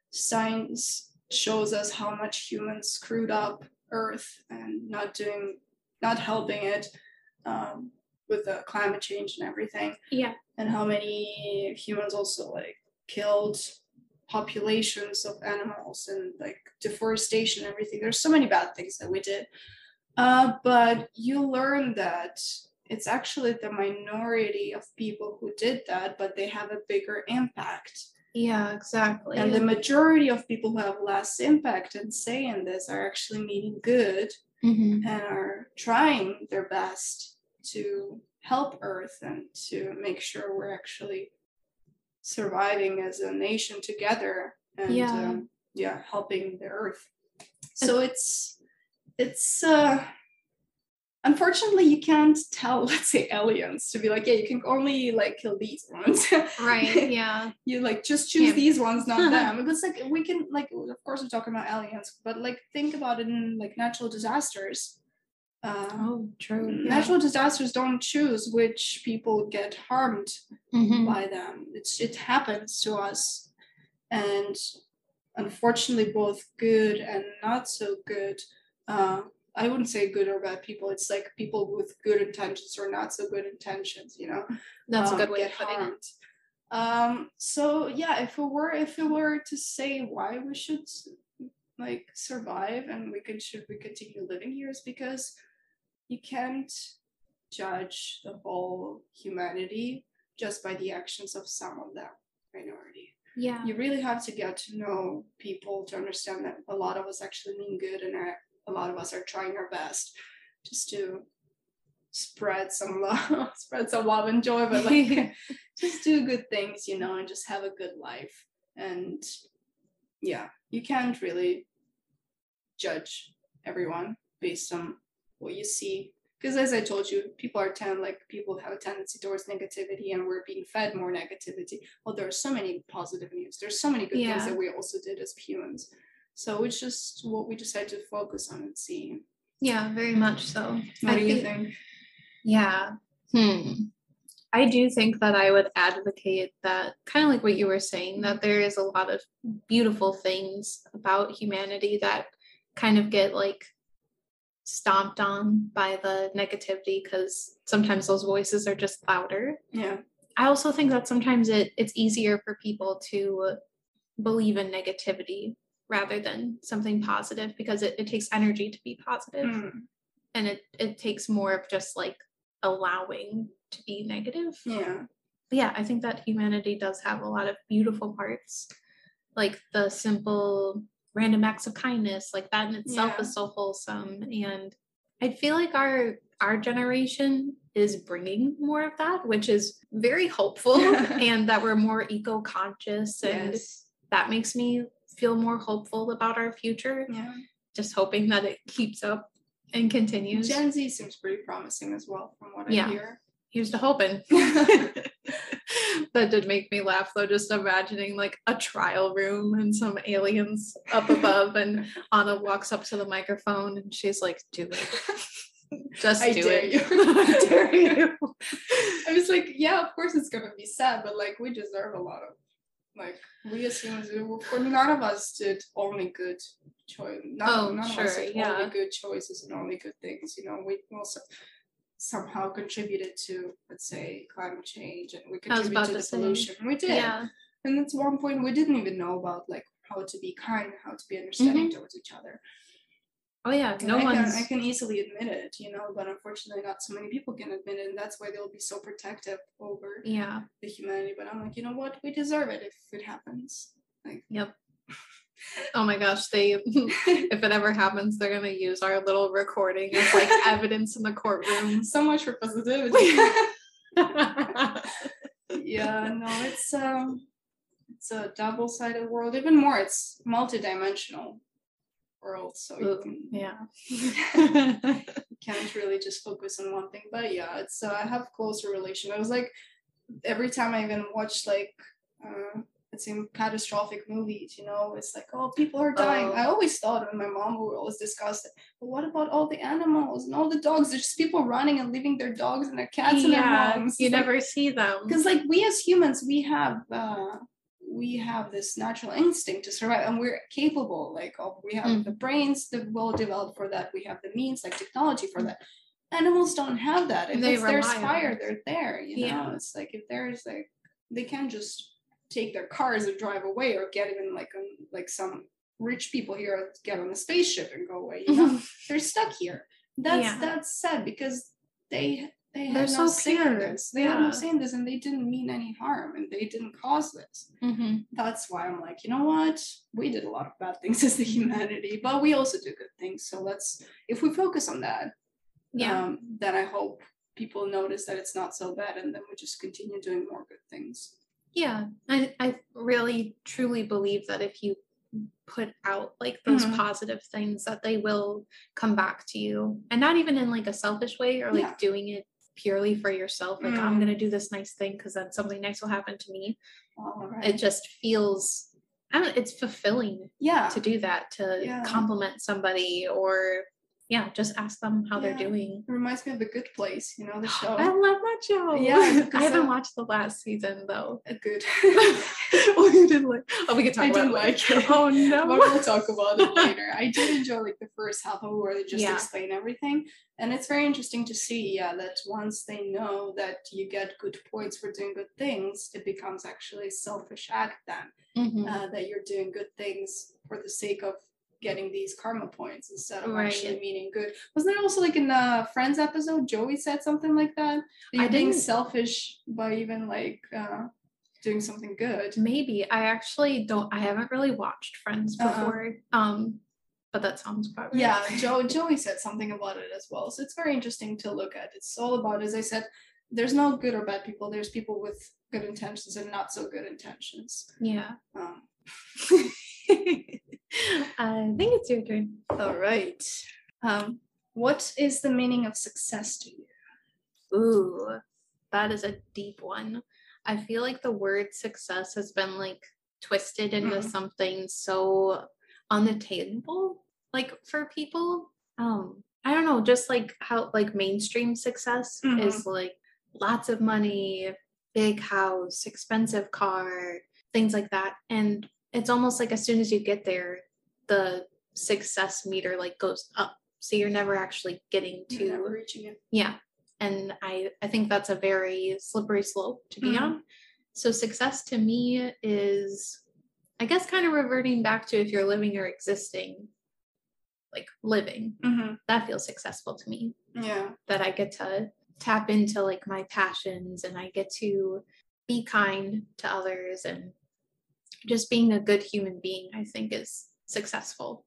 science shows us how much humans screwed up Earth and not doing, not helping it um, with the climate change and everything, yeah. and how many humans also like killed populations of animals and like deforestation and everything. There's so many bad things that we did. Uh, but you learn that it's actually the minority of people who did that, but they have a bigger impact. Yeah, exactly. And the majority of people who have less impact and say in this are actually meaning good Mhm. and are trying their best to help Earth and to make sure we're actually surviving as a nation together and Yeah. um, yeah, helping the Earth. So it's it's uh unfortunately you can't tell let's say aliens to be like yeah you can only like kill these ones right. Yeah. you like just choose Yeah. these ones not them it's like we can like of course we're talking about aliens but like think about it in like natural disasters uh, Oh, true. natural disasters don't choose which people get harmed Mhm. by them it's it happens to us and unfortunately both good and not so good uh, i wouldn't say good or bad people it's like people with good intentions or not so good intentions you know That's a um, good way of putting it. Um, so yeah, if it were if it were to say why we should like survive and we can should we continue living here is because you can't judge the whole humanity just by the actions of some of that minority. Yeah. You really have to get to know people to understand that a lot of us actually mean good and are, a lot of us are trying our best just to spread some love, spread some love and joy, but like just do good things, you know, and just have a good life. And yeah, you can't really judge everyone based on what you see. Because as I told you, people are tend like people have a tendency towards negativity, and we're being fed more negativity. Well, there are so many positive news. There's so many good Yeah. things that we also did as humans. So it's just what we decide to focus on and see. Yeah, very much so. What I do you think? Yeah. Hmm. I do think that I would advocate that, kind of like what you were saying, that there is a lot of beautiful things about humanity that kind of get like stomped on by the negativity because sometimes those voices are just louder. Yeah. I also think that sometimes it it's easier for people to believe in negativity rather than something positive because it, it takes energy to be positive Mm, and it, it takes more of just like allowing to be negative. yeah. But yeah, I think that humanity does have a lot of beautiful parts. Like the simple random acts of kindness, like that in itself Yeah. is so wholesome. And I feel like our our generation is bringing more of that, which is very hopeful, and that we're more eco conscious. And Yes. that makes me feel more hopeful about our future. Yeah. Just hoping that it keeps up and continues. Gen Z seems pretty promising as well, from what Yeah. I hear. Here's to hoping. that did make me laugh though, just imagining like a trial room and some aliens up above, and Anna walks up to the microphone and she's like, Do it. Just I do dare it. you. I dare you. I was like, yeah, of course it's gonna be sad, but like we deserve a lot of like we as humans for none of us did only good choice. None, Oh, none of sure, us did yeah. only good choices and only good things. You know, we also somehow contributed to let's say climate change and we contributed to the say, pollution. We did. Yeah. And that's one point we didn't even know about like how to be kind, how to be understanding mm-hmm. towards each other. Oh yeah. And No one. I can easily admit it, you know, but unfortunately not so many people can admit it, and that's why they'll be so protective over yeah. the humanity. But I'm like, you know what? We deserve it if it happens. Like Yep. Oh my gosh, they if it ever happens, they're gonna use our little recording as like evidence in the courtroom. so much for positivity. yeah, no, it's um it's a double-sided world. Even more, it's multi-dimensional world. So you can yeah. you can't really just focus on one thing. But yeah, it's uh, I have closer relation. I was like every time I even watch like uh it's in catastrophic movies, you know, it's like, oh, people are dying. Oh. I always thought, and my mom would always discuss it, but what about all the animals and all the dogs? There's just people running and leaving their dogs and their cats in their yeah, you It's like- never see them. because like we as humans we have uh we have this natural instinct to survive and we're capable like of we have Mm. the brains that well developed for that we have the means like technology for that animals don't have that if They it's their rely on spire it. they're there you Yeah. know it's like if there's like they can't just take their cars and drive away or get even like on like some rich people here get on a spaceship and go away you know they're stuck here that's Yeah. that's sad because they they They're no so say in this. They had no Yeah. say in this, and they didn't mean any harm, and they didn't cause this. hmm That's why I'm like, you know what? We did a lot of bad things as the humanity, but we also do good things. So let's, if we focus on that, Yeah. um, then I hope people notice that it's not so bad, and then we just continue doing more good things. Yeah, I, I really truly believe that if you put out like those Mhm. positive things that they will come back to you and not even in like a selfish way or like Yeah. doing it purely for yourself like i'm Mm. going to do this nice thing because then something nice will happen to me right. it just feels I don't, it's fulfilling yeah. to do that to Yeah. compliment somebody or yeah just ask them how Yeah. they're doing It reminds me of the Good Place, you know, the show. i love that show Yeah, i haven't uh, watched the last season though good. oh you didn't like oh we can talk I about didn't it like it. oh no but we'll talk about it later. I did enjoy like the first half of it where they just Yeah. explain everything. And it's very interesting to see, yeah, that once they know that you get good points for doing good things, it becomes actually a selfish act then. Mhm. Uh, that you're doing good things for the sake of getting these karma points instead of Right. actually meaning good. Wasn't it also like in the Friends episode, Joey said something like that? That you're being didn't- selfish by even like uh, doing something good. Maybe I actually don't. I haven't really watched Friends Uh-uh. before. Um, but that sounds probably. Yeah, Joe Joey said something about it as well. So it's very interesting to look at. It's all about, as I said, there's no good or bad people. There's people with good intentions and not so good intentions. Yeah. Um, I think it's your turn. all right. Um, what is the meaning of success to you? Ooh, that is a deep one. I feel like the word success has been like twisted into Mhm. something so unattainable, like for people. Um, I don't know, just like how like mainstream success Mhm. is like lots of money, big house, expensive car, things like that. And it's almost like as soon as you get there, the success meter like goes up. So you're never actually getting to never reaching it. yeah. And I, I think that's a very slippery slope to be Mhm. on. So success to me is, I guess, kind of reverting back to if you're living or existing, like living, Mm-hmm. that feels successful to me. Yeah. That I get to tap into like my passions and I get to be kind to others and just being a good human being, I think is successful.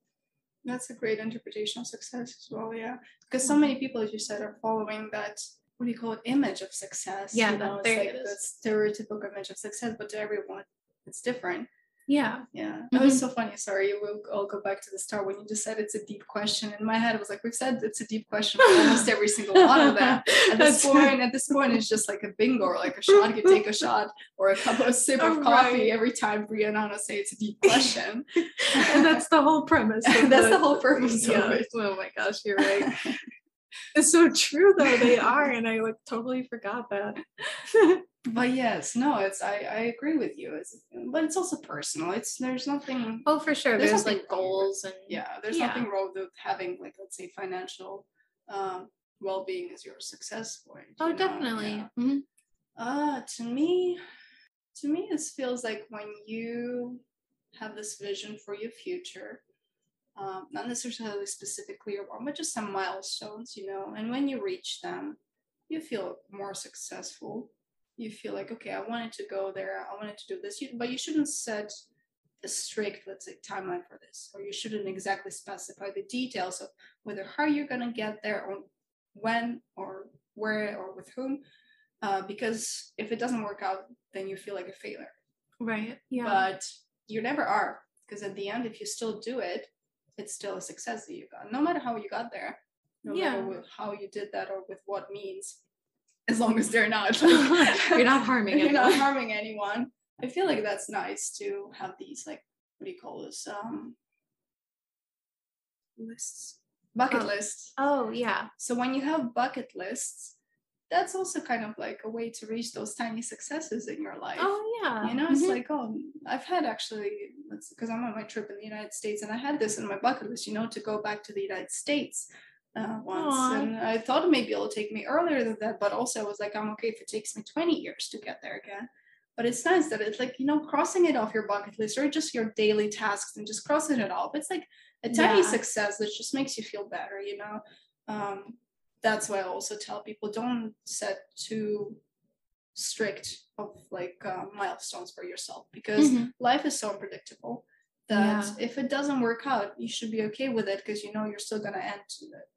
That's a great interpretation of success as well, yeah. Because so mm-hmm. many people, as you said, are following that what do you call it image of success Yeah, you know that- it's like it the stereotypical image of success but to everyone it's different Yeah. yeah that was mm-hmm. so funny sorry we'll all go back to the start when you just said it's a deep question in my head it was like we've said it's a deep question for almost every single one of them at this point at this point it's just like a bingo or like a shot you take a shot or a cup of sip of Oh, coffee right. every time Bria and Anna say it's a deep question and that's the whole premise. that's the whole purpose yeah. of it Oh my gosh, you're right. It's so true though. They are, and I like totally forgot that. but yes no it's i i agree with you it's but it's also personal it's there's nothing oh, for sure. There's There's, like wrong with- goals and yeah there's Yeah. nothing wrong with having like let's say financial um well-being as your success point Oh, you know? definitely. Yeah. Mhm. uh to me to me this feels like when you have this vision for your future um, not necessarily specifically or one but just some milestones you know and when you reach them you feel more successful you feel like okay i wanted to go there i wanted to do this you, but you shouldn't set a strict let's say timeline for this or you shouldn't exactly specify the details of whether how you're going to get there or when or where or with whom uh, because if it doesn't work out then you feel like a failure Right. Yeah. but you never are because at the end if you still do it it's still a success that you got no matter how you got there no Yeah. matter with how you did that or with what means as long as they're not You're not harming you're not anyone. harming anyone i feel like that's nice to have these like what do you call this um lists bucket Oh. lists oh yeah. so when you have bucket lists that's also kind of like a way to reach those tiny successes in your life Oh yeah. you know, it's Mhm. like, oh, I've had actually, because I'm on my trip in the United States, and I had this in my bucket list, you know, to go back to the United States uh, once. Aw. And I thought maybe it'll take me earlier than that, but also I was like, I'm okay if it takes me 20 years to get there again. But it's nice that it's like, you know, crossing it off your bucket list or just your daily tasks and just crossing it off. It's like a tiny Yeah. success that just makes you feel better, you know. Um, that's why I also tell people don't set too strict of like uh, milestones for yourself because Mhm. life is so unpredictable that if it doesn't work out you should be okay with it because you know you're still gonna end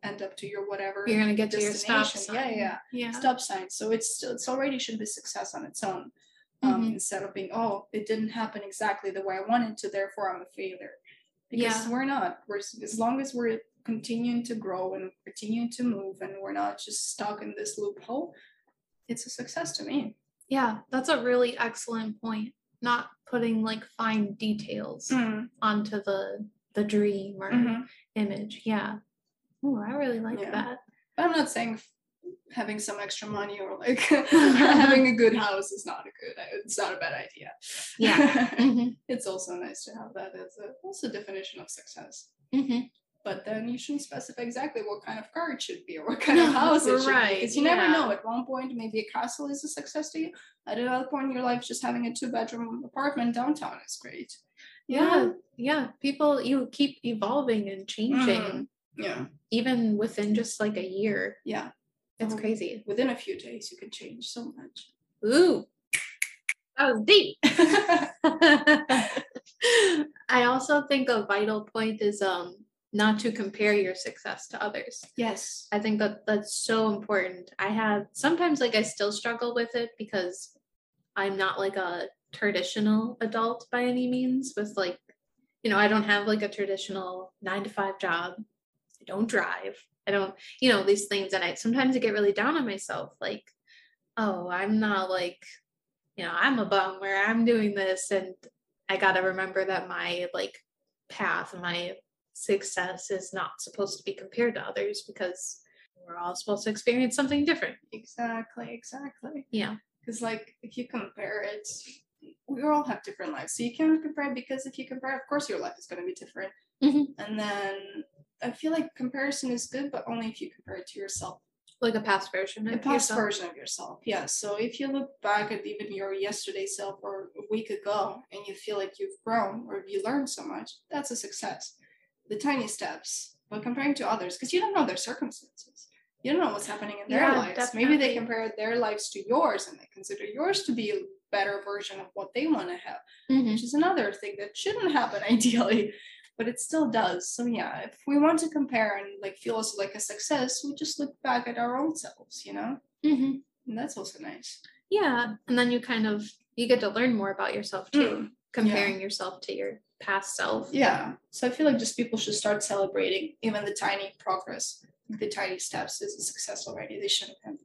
end up to your whatever You're gonna get to your stop destination. sign. yeah yeah Yeah. stop sign so it's still it's already should be success on its own um, Mhm. instead of being oh it didn't happen exactly the way i wanted to therefore i'm a failure because Yeah. we're not we're as long as we're continuing to grow and continuing to move and we're not just stuck in this loophole it's a success to me Yeah, that's a really excellent point. Not putting like fine details onto the the dream or Mhm. image. Yeah. Oh, I really like Yeah. that. But I'm not saying having some extra money or like having a good house is not a good. It's not a bad idea. Yeah. Mhm. it's also nice to have that as a also definition of success. Mhm. But then you shouldn't specify exactly what kind of car it should be or what kind of house it should Right, be because you never know. At one point, maybe a castle is a success to you. At another point in your life, just having a two-bedroom apartment downtown is great. You Yeah. Yeah. People you keep evolving and changing Mhm. Yeah, even within just like a year. yeah. It's Mhm. crazy. Within a few days, you can change so much. Ooh. That was deep. I also think a vital point is um not to compare your success to others. yes. I think that that's so important. I have sometimes like I still struggle with it because I'm not like a traditional adult by any means with like you know, I don't have like a traditional 9 to 5 job. I don't drive. I don't, you know, these things and I sometimes I get really down on myself like oh, I'm not like you know, I'm a bum where I'm doing this and I got to remember that my like path, my success is not supposed to be compared to others because we're all supposed to experience something different. Exactly. Exactly. Yeah. Because like if you compare it, we all have different lives, so you can't compare it because if you compare, of course, your life is going to be different. Mhm. And then I feel like comparison is good, but only if you compare it to yourself. Like a past version. a past yourself. version of yourself. Yeah. So if you look back at even your yesterday self or a week ago and you feel like you've grown or you learned so much, that's a success. The tiny steps, but comparing to others, because you don't know their circumstances. You don't know what's happening in their Yeah, lives. Maybe they compare their lives to yours and they consider yours to be a better version of what they want to have, Mhm. which is another thing that shouldn't happen ideally, but it still does. So yeah, if we want to compare and like feel us like a success, we just look back at our own selves, you know? Mm-hmm. And that's also nice. Yeah, and then you kind of you get to learn more about yourself too, comparing yourself to your past self. Yeah. So I feel like just people should start celebrating even the tiny progress, the tiny steps is a success already. They shouldn't have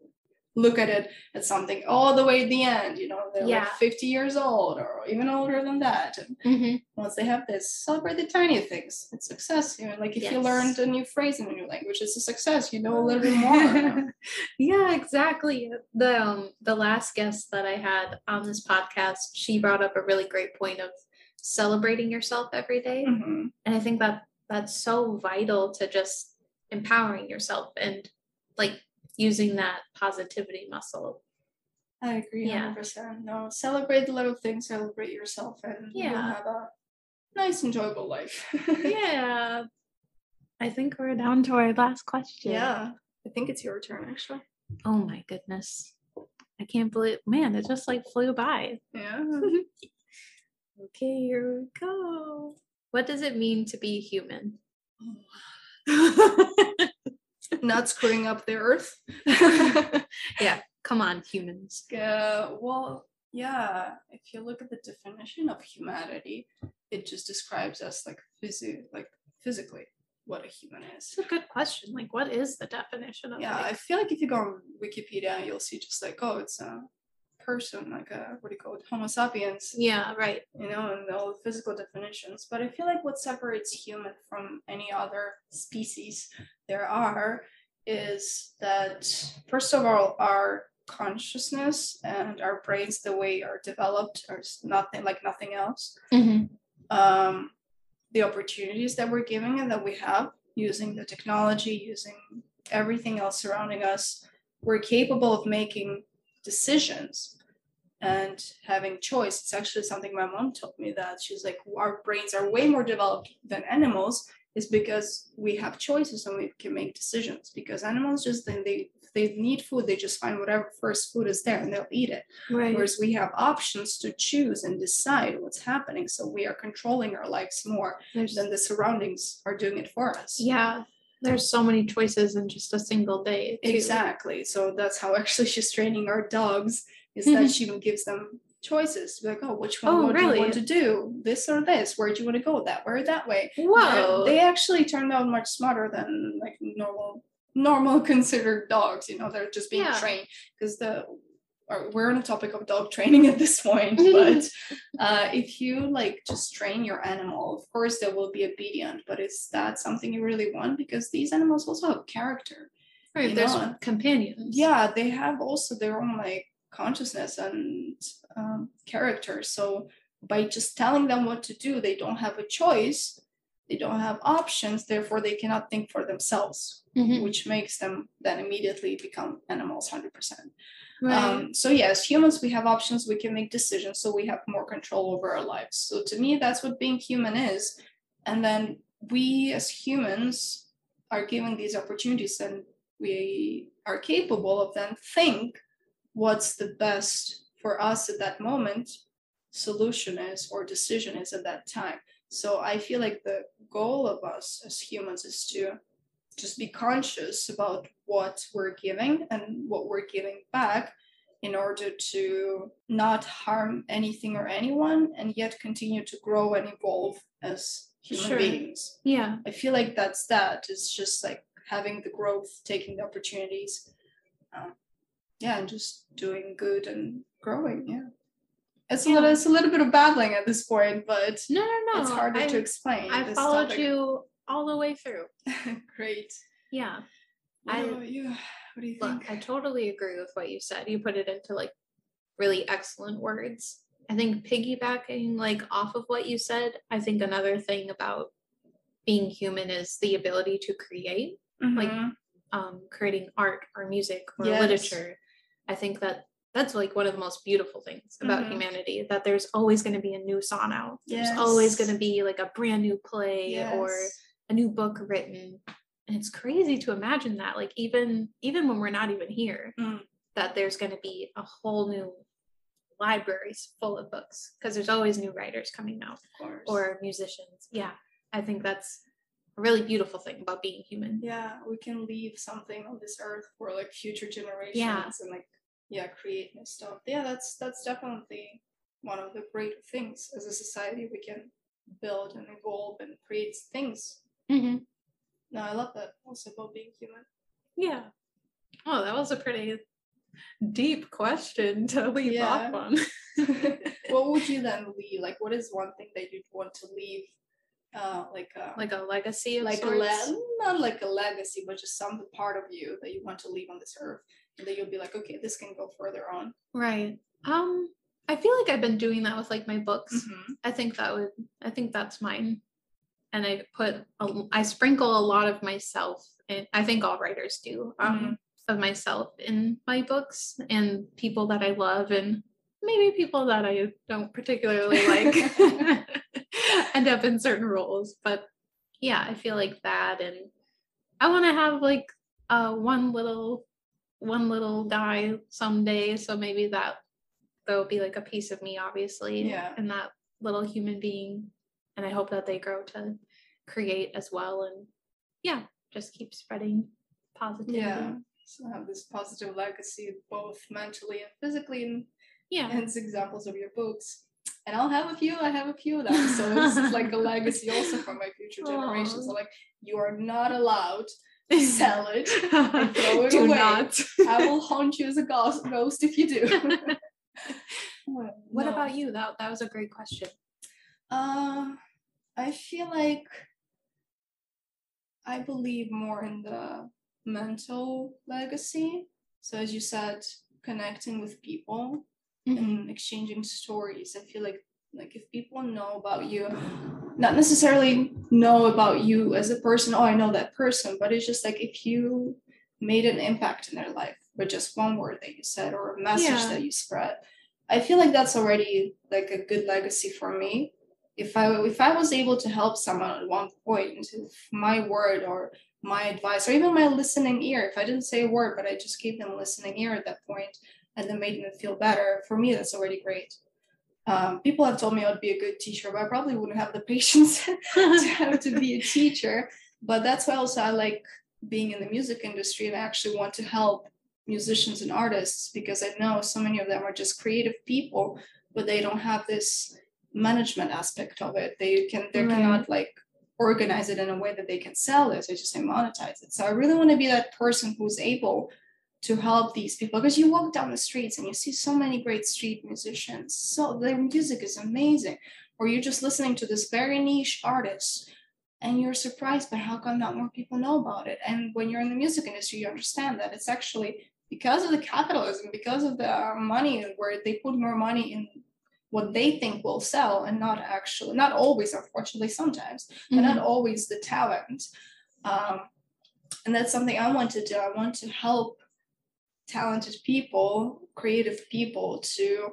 look at it at something all the way at the end. You know, they're Yeah. like 50 years old or even older than that. And Mm-hmm. once they have this, celebrate the tiny things. It's success. You know, like if you learned a new phrase in a new language, it's a success. You know a little bit more. yeah, exactly. The um the last guest that I had on this podcast, she brought up a really great point of celebrating yourself every day. Mhm. And I think that that's so vital to just empowering yourself and like using that positivity muscle. I agree Yeah. 100%. No, celebrate the little things, celebrate yourself, and you'll Yeah. have a nice, enjoyable life. Yeah. I think we're down to our last question. Yeah. I think it's your turn, actually. Oh my goodness. I can't believe man, it just like flew by. Yeah. Okay, here we go. What does it mean to be human? Not screwing up the earth. yeah, come on, humans. uh, well, yeah. If you look at the definition of humanity, it just describes us like physio, like physically what a human is. It's a good question. Like, what is the definition of Yeah, I feel like if you go on Wikipedia, you'll see just like, oh, it's a person, like a what do you call it, Homo sapiens. Yeah, right. you know, and all the physical definitions. But I feel like what separates human from any other species there are is that, first of all, our consciousness and our brains, the way are developed, are nothing like nothing else. Mm-hmm. Um, the opportunities that we're giving and that we have using the technology, using everything else surrounding us, we're capable of making decisions and having choice. It's actually something my mom told me that she's like, our brains are way more developed than animals, is because we have choices and we can make decisions. Because animals just then they they need food, they just find whatever first food is there and they'll eat it. Right. Whereas we have options to choose and decide what's happening. So we are controlling our lives more There's than the surroundings are doing it for us. yeah. There's so many choices in just a single day. too. Exactly. So that's how actually she's training our dogs is Mhm. that she gives them choices. Like, oh, which one Oh, do you want to do? This or this? Where do you want to go? That way or that way? Whoa. They actually turned out much smarter than like normal normal considered dogs. You know, they're just being Yeah. trained because the or we're on a topic of dog training at this point, but uh, if you like just train your animal, of course they will be obedient. But is that something you really want? Because these animals also have character. right. you There's know, companions. Yeah, they have also their own like consciousness and um, character. So by just telling them what to do, they don't have a choice. They don't have options. Therefore, they cannot think for themselves, Mhm. which makes them then immediately become animals, hundred percent. Right. Um, so yes, humans we have options. We can make decisions, so we have more control over our lives. So to me, that's what being human is. And then we as humans are given these opportunities, and we are capable of then think what's the best for us at that moment solution is or decision is at that time. So I feel like the goal of us as humans is to just be conscious about what we're giving and what we're giving back in order to not harm anything or anyone and yet continue to grow and evolve as human Sure. beings. yeah. I feel like that's that. It's just like having the growth, taking the opportunities. Um, yeah, and just doing good and growing. Yeah. It's a little it's a little bit of babbling at this point, but No, no, no. it's harder I, to explain. I followed topic. you all the way through. Great. Yeah. What I- you? What do you Look, think? I totally agree with what you said. You put it into like really excellent words. I think piggybacking like off of what you said, I think another thing about being human is the ability to create, like, Mhm. um, creating art or music or Yes. literature. I think that that's like one of the most beautiful things about Mhm. humanity that there's always going to be a new song out. There's always going to be like a brand new play or a new book written and it's crazy to imagine that like even even when we're not even here Mm. that there's going to be a whole new libraries full of books because there's always new writers coming out of or musicians yeah i think that's a really beautiful thing about being human. Yeah, we can leave something on this earth for like future generations and like yeah, create new stuff. Yeah, that's that's definitely one of the great things as a society we can build and evolve and create things. Mm-hmm. No, I love that also about being human. Yeah. Oh, that was a pretty deep question to leave Yeah. off on. what would you then leave? Like, what is one thing that you'd want to leave? Uh, like a like a legacy like a le- not like a legacy, but just some part of you that you want to leave on this earth, that you'll be like, okay, this can go further on. Right. Um, I feel like I've been doing that with like my books. Mhm. I think that would I think that's mine. And I put a, I sprinkle a lot of myself and I think all writers do um of myself in my books and people that I love and maybe people that I don't particularly like end up in certain roles but yeah I feel like that and I want to have like uh one little one little guy someday so maybe that there'll be like a piece of me obviously Yeah. and that little human being and i hope that they grow to create as well and yeah just keep spreading positivity Yeah. So have this positive legacy, both mentally and physically, and yeah hence examples of your books. And I'll have a few. I have a few of them. So this is like a legacy also for my future generations. So like, you are not allowed it. and throw it do away. not I will haunt you as a ghost, ghost if you do. what No. about you that that was a great question Uh, I feel like I believe more in the mental legacy. So, as you said, connecting with people and exchanging stories. I feel like like if people know about you, not necessarily know about you as a person. Oh, I know that person, but it's just like if you made an impact in their life with just one word that you said or a message Yeah. that you spread. I feel like that's already like a good legacy for me. If I if I was able to help someone at one point, my word or my advice or even my listening ear, if I didn't say a word but I just gave them a listening ear at that point and then made them feel better, for me that's already great. Um, people have told me I would be a good teacher, but I probably wouldn't have the patience to have to be a teacher. But that's why also I like being in the music industry and I actually want to help musicians and artists because I know so many of them are just creative people, but they don't have this management aspect of it. They can they Right. cannot like organize it in a way that they can sell it. So just say monetize it. So I really want to be that person who's able to help these people because you walk down the streets and you see so many great street musicians. So their music is amazing. Or you're just listening to this very niche artist and you're surprised by how come not more people know about it. And when you're in the music industry, you understand that it's actually because of the capitalism, because of the uh, money where they put more money in what they think will sell and not actually not always unfortunately sometimes but not always the talent um, and that's something i want to do i want to help talented people creative people to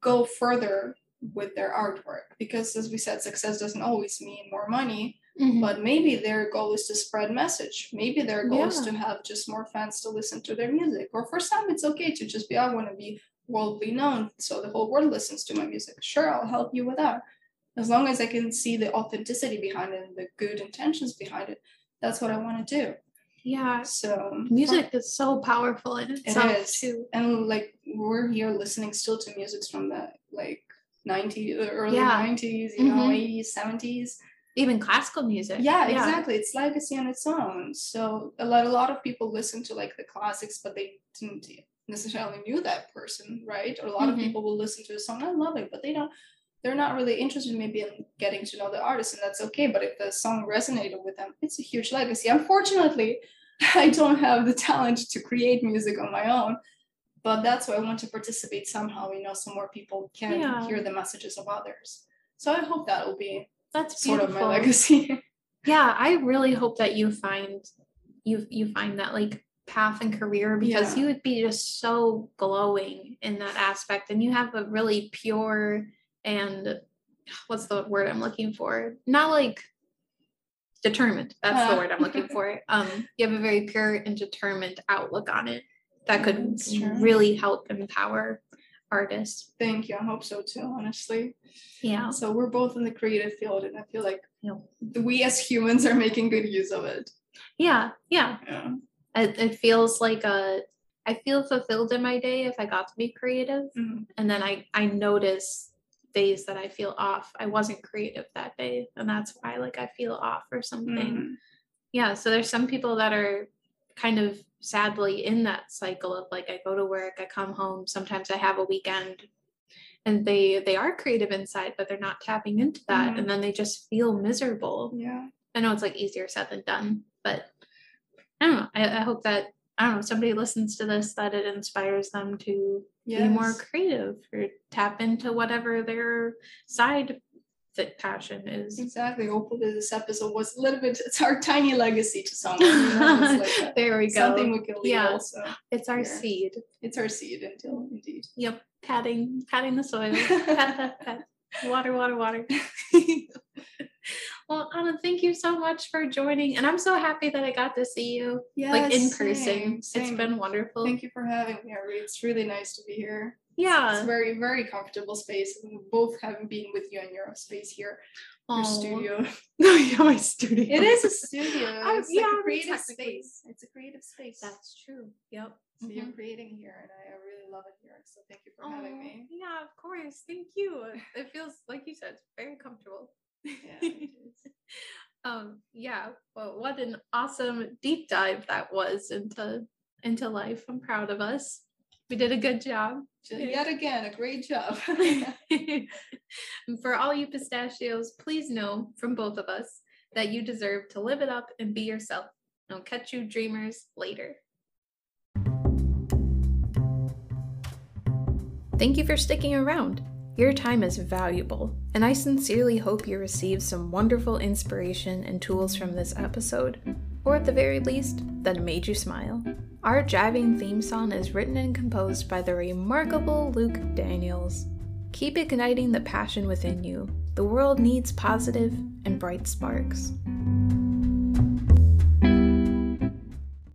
go further with their artwork. Because as we said success doesn't always mean more money Mhm. but maybe their goal is to spread message. Maybe their goal is to have just more fans to listen to their music. Or for some it's okay to just be i want to be worldly known so the whole world listens to my music. Sure i'll help you with that. As long as i can see the authenticity behind it and the good intentions behind it that's what i want to do yeah. So music is so powerful in itself is. too. And like we're here listening still to music from the like 90s the early Yeah. 90s you know Mhm. 80s 70s even classical music. Yeah, exactly. It's legacy on its own. So a lot a lot of people listen to like the classics but they didn't necessarily knew that person right? Or a lot of Mhm. people will listen to a song i love it but they don't they're not really interested maybe in getting to know the artist and that's okay. But if the song resonated with them it's a huge legacy. Unfortunately i don't have the talent to create music on my own but that's why i want to participate somehow you know so more people can Yeah. hear the messages of others so i hope that will be that's sort beautiful of my legacy yeah i really hope that you find you you find that like path and career because Yeah. you would be just so glowing in that aspect and you have a really pure and what's the word i'm looking for not like determined that's the Uh. word i'm looking for um you have a very pure and determined outlook on it that could really help empower artists Thank you. I hope so too, honestly. Yeah. So we're both in the creative field, and I feel like Yep. we as humans are making good use of it. Yeah. Yeah. Yeah. It, it feels like a, I feel fulfilled in my day if I got to be creative. Mhm. And then I, I notice days that I feel off. I wasn't creative that day. And that's why like I feel off or something. Mhm. yeah so there's some people that are kind of sadly in that cycle of like i go to work i come home sometimes i have a weekend and they they are creative inside but they're not tapping into that Mhm. and then they just feel miserable Yeah. i know it's like easier said than done but i don't know i, I hope that i don't know somebody listens to this that it inspires them to be more creative or tap into whatever their side fit passion is Exactly. Hopefully, this episode was a little bit. It's our tiny legacy to someone. You know? Like there we go something we can leave. Yeah. Also, it's our here. seed it's our seed until indeed. Yep, patting, patting the soil. pat, pat, pat. Water, water, water. well, Anna, thank you so much for joining, and I'm so happy that I got to see you Yeah, like in person. It's been wonderful. Thank you for having me. Ari. It's really nice to be here. Yeah. It's a very, very comfortable space. and Both having been with you in your space here, your studio. Oh, yeah, my studio. It is a studio. Oh, It's yeah, like a creative space. It's a creative space. That's true. Yep. so you're Mhm. creating here, and I, I really love it here. So thank you for having me. Yeah, of course. Thank you. It feels like you said, very comfortable. Yeah, um yeah well what an awesome deep dive that was into into life. I'm proud of us. We did a good job. Just Yet again, a great job. and for all you pistachios please know from both of us that you deserve to live it up and be yourself. I'll catch you dreamers later. Thank you for sticking around. Your time is valuable, and I sincerely hope you received some wonderful inspiration and tools from this episode, or at the very least, that it made you smile. Our jiving theme song is written and composed by the remarkable Luke Daniels. Keep igniting the passion within you. The world needs positive and bright sparks.